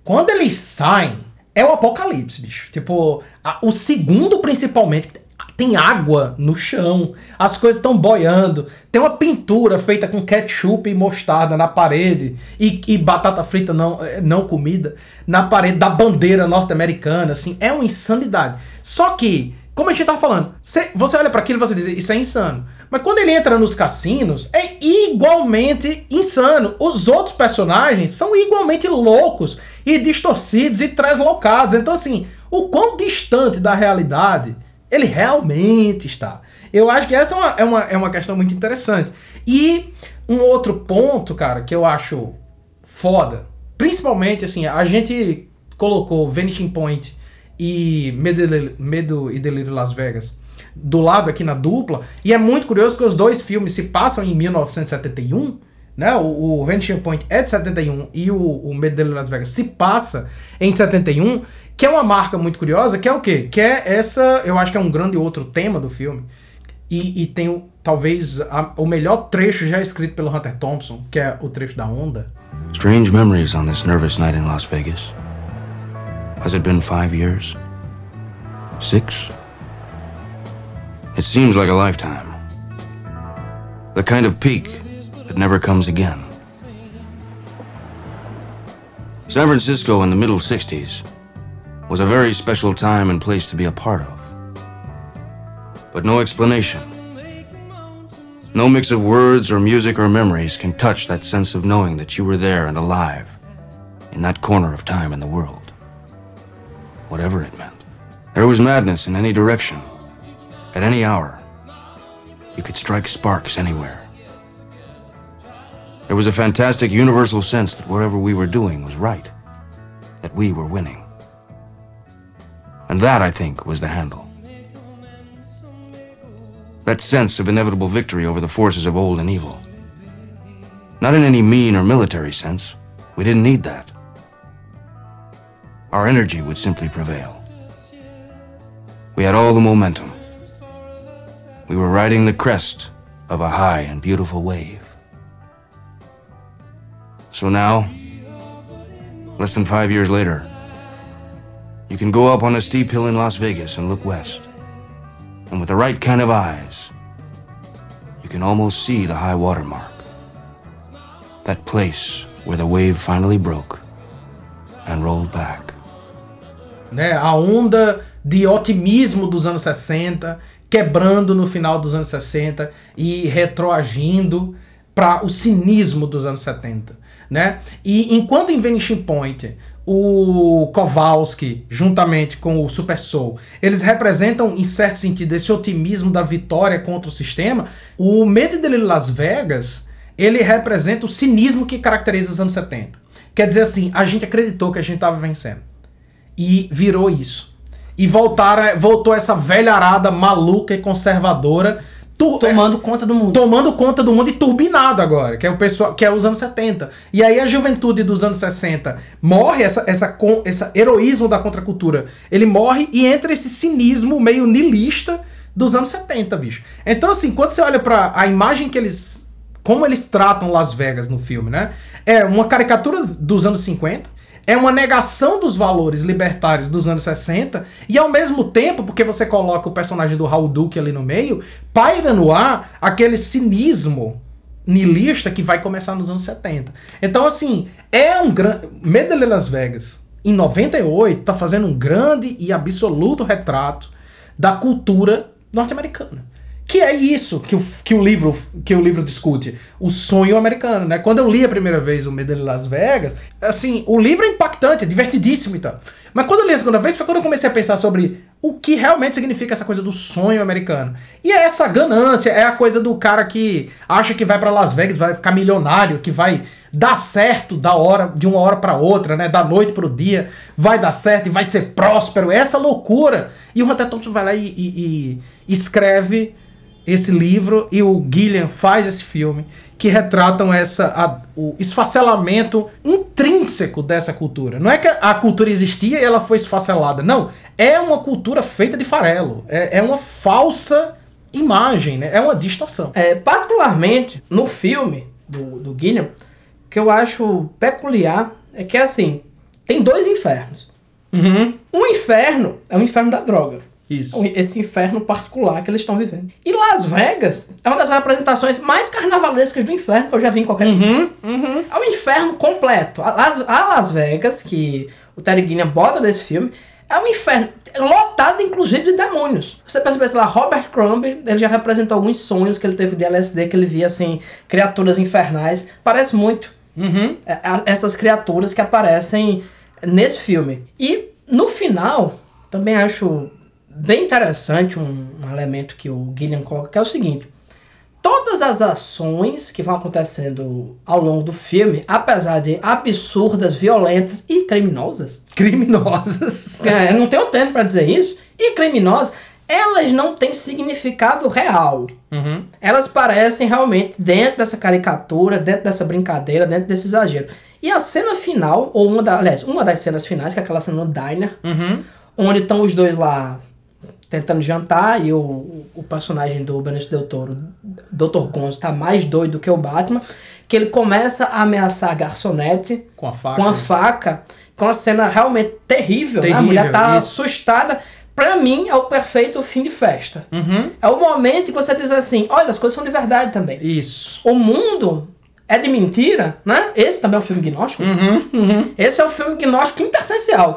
Quando eles saem, é o apocalipse, bicho. Tipo, a- o segundo principalmente, tem água no chão, as coisas estão boiando, tem uma pintura feita com ketchup e mostarda na parede, e, e batata frita não, eh, não comida, na parede da bandeira norte-americana, assim, é uma insanidade. Só que, como a gente tava falando, cê- você olha para aquilo e você diz, isso é insano. Mas quando ele entra nos cassinos, é igualmente insano. Os outros personagens são igualmente loucos e distorcidos e translocados. Então, assim, o quão distante da realidade ele realmente está. Eu acho que essa é uma, é uma, é uma questão muito interessante. E um outro ponto, cara, que eu acho foda, principalmente, assim, a gente colocou Vanishing Point e Medo, e Delírio- Las Vegas do lado aqui na dupla, e é muito curioso porque os dois filmes se passam em 1971, né? O, o Vanishing Point é de 71 e o, o Medo e Delírio Las Vegas se passa em 71, que é uma marca muito curiosa, que é o quê? Que é essa, eu acho que é um grande outro tema do filme, e, e tem o, talvez a- o melhor trecho já escrito pelo Hunter Thompson, que é o trecho da onda. Strange memories on this nervous night in Las Vegas. Has it been five years? Six? It seems like a lifetime. The kind of peak that never comes again. San Francisco in the middle 60s was a very special time and place to be a part of. But no explanation. No mix of words or music or memories can touch that sense of knowing that you were there and alive in that corner of time in the world. Whatever it meant. There was madness in any direction, at any hour. You could strike sparks anywhere. There was a fantastic universal sense that whatever we were doing was right, that we were winning. And that, I think, was the handle. That sense of inevitable victory over the forces of old and evil. Not in any mean or military sense. We didn't need that. Our energy would simply prevail. We had all the momentum. We were riding the crest of a high and beautiful wave. So now, less than five years later, you can go up on a steep hill in Las Vegas and look west. And with the right kind of eyes, you can almost see the high water mark. That place where the wave finally broke and rolled back. né? A onda de otimismo dos anos 60, quebrando no final dos anos 60 e retroagindo para o cinismo dos anos 70, né? E enquanto em Vanishing Point o Kowalski, juntamente com o Super Soul, eles representam, em certo sentido, esse otimismo da vitória contra o sistema. O Medo e Delírio Las Vegas, ele representa o cinismo que caracteriza os anos 70. Quer dizer assim, a gente acreditou que a gente estava vencendo e virou isso. E voltaram, voltou essa velharada maluca e conservadora tu- Tomando conta do mundo. tomando conta do mundo e turbinado agora, que é o pessoal, que é os anos 70. E aí a juventude dos anos 60 morre essa essa esse heroísmo da contracultura. Ele morre e entra esse cinismo meio nilista dos anos 70, bicho. Então assim, quando você olha pra a imagem que eles como eles tratam Las Vegas no filme, né? É uma caricatura dos anos 50, é uma negação dos valores libertários dos anos 60, e ao mesmo tempo, porque você coloca o personagem do Raul Duque ali no meio, paira no ar aquele cinismo nilista que vai começar nos anos 70. Então, assim, é um grande. Medley Las Vegas, em 98, tá fazendo um grande e absoluto retrato da cultura norte-americana. Que é isso que o, que, o livro, que o livro discute. O sonho americano, né? Quando eu li a primeira vez o Medley Las Vegas, assim, o livro é impactante, é divertidíssimo e tal. Mas quando eu li a segunda vez, foi quando eu comecei a pensar sobre o que realmente significa essa coisa do sonho americano. E é essa ganância, é a coisa do cara que acha que vai para Las Vegas, vai ficar milionário, que vai dar certo da hora de uma hora para outra, né? Da noite pro dia, vai dar certo e vai ser próspero. É essa loucura. E o Hunter Thompson vai lá e, e, e escreve esse livro e o Gillian faz esse filme que retratam essa a, o esfacelamento intrínseco dessa cultura. Não é que a cultura existia e ela foi esfacelada. Não, é uma cultura feita de farelo. É, é uma falsa imagem, né? É uma distorção. É, particularmente no filme do, do Gilliam, que eu acho peculiar é que assim, tem dois infernos. Uhum. Um inferno é o inferno da droga. Isso. Esse inferno particular que eles estão vivendo. E Las Vegas é uma das apresentações mais carnavalescas do inferno que eu já vi em qualquer Uhum, livro. É o inferno completo. A Las, a Las Vegas, que o Terry Gilliam bota nesse filme, é um inferno lotado, inclusive, de demônios. Você percebe lá, Robert Crumb, ele já representou alguns sonhos que ele teve de LSD, que ele via, assim, criaturas infernais. Parece muito Uhum. é, essas criaturas que aparecem nesse filme. E no final, também acho bem interessante um, um elemento que o Gilliam coloca, que é o seguinte. Todas as ações que vão acontecendo ao longo do filme, apesar de absurdas, violentas e criminosas, Criminosas. é, não tenho tempo para dizer isso, e criminosas, elas não têm significado real. Uhum. Elas parecem realmente dentro dessa caricatura, dentro dessa brincadeira, dentro desse exagero. E a cena final, ou uma das, aliás, uma das cenas finais, que é aquela cena no diner, Uhum. onde estão os dois lá tentando jantar e o, o personagem do Benício Del Toro, Dr. Gonzo, tá mais doido que o Batman, que ele começa a ameaçar a garçonete Com a faca. com a faca, com uma cena realmente terrível, né? A Terrível, mulher tá isso. assustada. Pra mim, é o perfeito fim de festa. Uhum. É o momento que você diz assim, olha, as coisas são de verdade também. Isso. O mundo é de mentira, né? Esse também é um filme gnóstico. Uhum. Esse é o filme gnóstico quintessencial.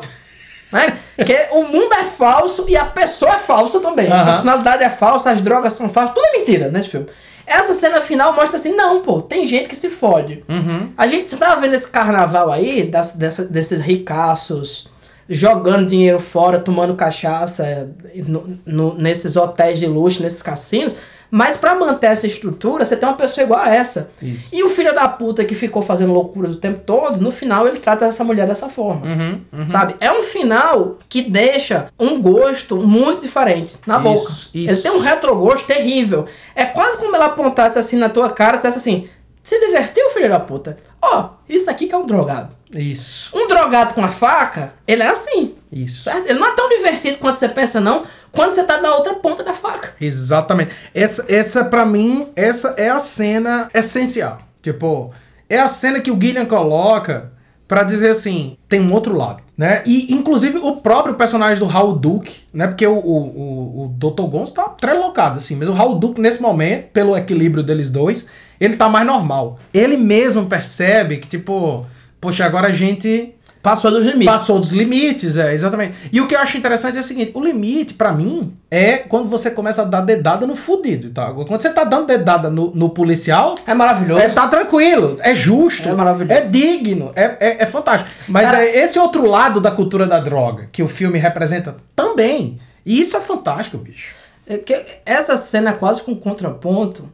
Né? que o mundo é falso e a pessoa é falsa também. A Aham. personalidade é falsa, as drogas são falsas, tudo é mentira nesse filme. Essa cena final mostra assim, não, pô, tem gente que se fode. Uhum. A gente, você tava vendo esse carnaval aí, das, dessa- desses ricaços jogando dinheiro fora, tomando cachaça no- no- nesses hotéis de luxo, nesses cassinos. Mas pra manter essa estrutura, você tem uma pessoa igual a essa. Isso. E o filho da puta que ficou fazendo loucuras o tempo todo, no final ele trata essa mulher dessa forma. Uhum. Uhum. Sabe? É um final que deixa um gosto muito diferente na Isso, boca. isso. Ele tem um retrogosto terrível. É quase como ela apontasse assim na tua cara e dissesse assim: Se divertiu, filho da puta? Ó, isso aqui que é um drogado. Isso. Um drogado com a faca, ele é assim. Isso. Certo? Ele não é tão divertido quanto você pensa, não, quando você tá na outra ponta da faca. Exatamente. Essa, essa para mim, essa é a cena essencial. Tipo, é a cena que o Gillian coloca pra dizer assim, tem um outro lado, né? E inclusive o próprio personagem do Raul Duke, né? Porque o, o, o, Dr. Gonzo tá trelocado assim, mas o Raul Duke nesse momento, pelo equilíbrio deles dois, ele tá mais normal. Ele mesmo percebe que tipo, poxa, agora a gente Passou dos limites. Passou dos limites, é, exatamente. E o que eu acho interessante é o seguinte: o limite, pra mim, é quando você começa a dar dedada no fudido, tá? Quando você tá dando dedada no, no policial, É maravilhoso. é, tá tranquilo, é justo, É maravilhoso. é digno, é, é, é fantástico. Mas Cara- é esse outro lado da cultura da droga que o filme representa também. E isso é fantástico, bicho. É Essa cena é quase com contraponto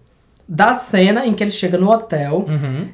da cena em que ele chega no hotel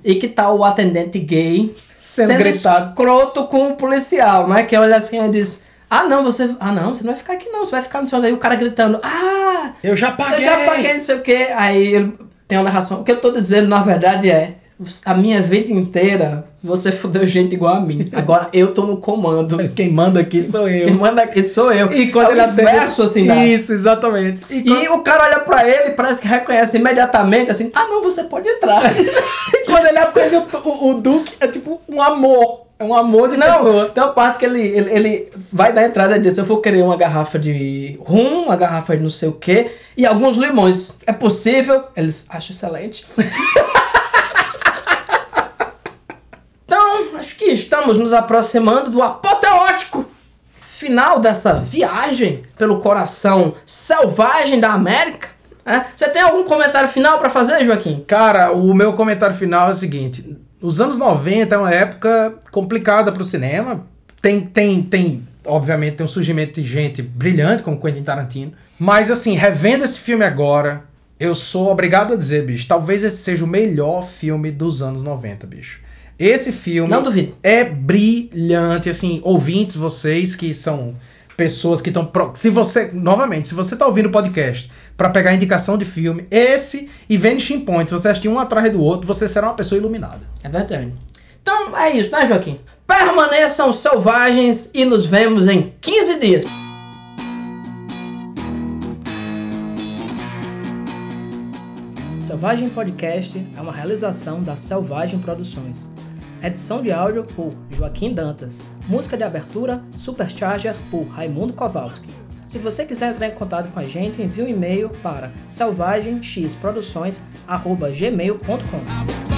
e que tá o atendente gay Sendo sendo, gritado. escroto com o policial, né? Que olha assim e diz: Ah, não, você. Ah, não, você não vai ficar aqui, não. Você vai ficar no seu. Daí o cara gritando: Ah, Eu já paguei. eu já paguei, não sei o quê. Aí ele tem uma narração. O que eu tô dizendo, na verdade, é. A minha vida inteira, você fudeu gente igual a mim. Agora eu tô no comando. Quem manda aqui sou eu. Quem manda aqui sou eu. E quando é ele atende- assim, dá. Isso, exatamente. E quando, E o cara olha pra ele e parece que reconhece imediatamente, assim, ah não, você pode entrar. quando ele atende o, o, o Duke, é tipo um amor. É um amor de não, pessoa. tem uma parte que ele, ele, ele vai dar entrada e diz, eu vou querer uma garrafa de rum, uma garrafa de não sei o que, e alguns limões. É possível? Eles, acho excelente. estamos nos aproximando do apoteótico final dessa viagem pelo coração selvagem da América. né? Você tem algum comentário final pra fazer, Joaquim? Cara, o meu comentário final é o seguinte: os anos 90 é uma época complicada pro cinema. Tem, tem, tem, obviamente, tem um surgimento de gente brilhante, como Quentin Tarantino. Mas, assim, revendo esse filme agora, eu sou obrigado a dizer, bicho, talvez esse seja o melhor filme dos anos 90, bicho. Esse filme Não duvido. é brilhante, assim, ouvintes, vocês que são pessoas que estão. Se você, novamente, se você tá ouvindo o podcast pra pegar indicação de filme, esse e Vanishing Point, se você assistir um atrás do outro, você será uma pessoa iluminada. É verdade. Então é isso, né, Joaquim? Permaneçam selvagens e nos vemos em 15 dias. Selvagem Podcast é uma realização da Selvagem Produções. Edição de áudio por Joaquim Dantas. Música de abertura Supercharger por Raimundo Kowalski. Se você quiser entrar em contato com a gente, envie um e-mail para selvagemxproduções@gmail.com.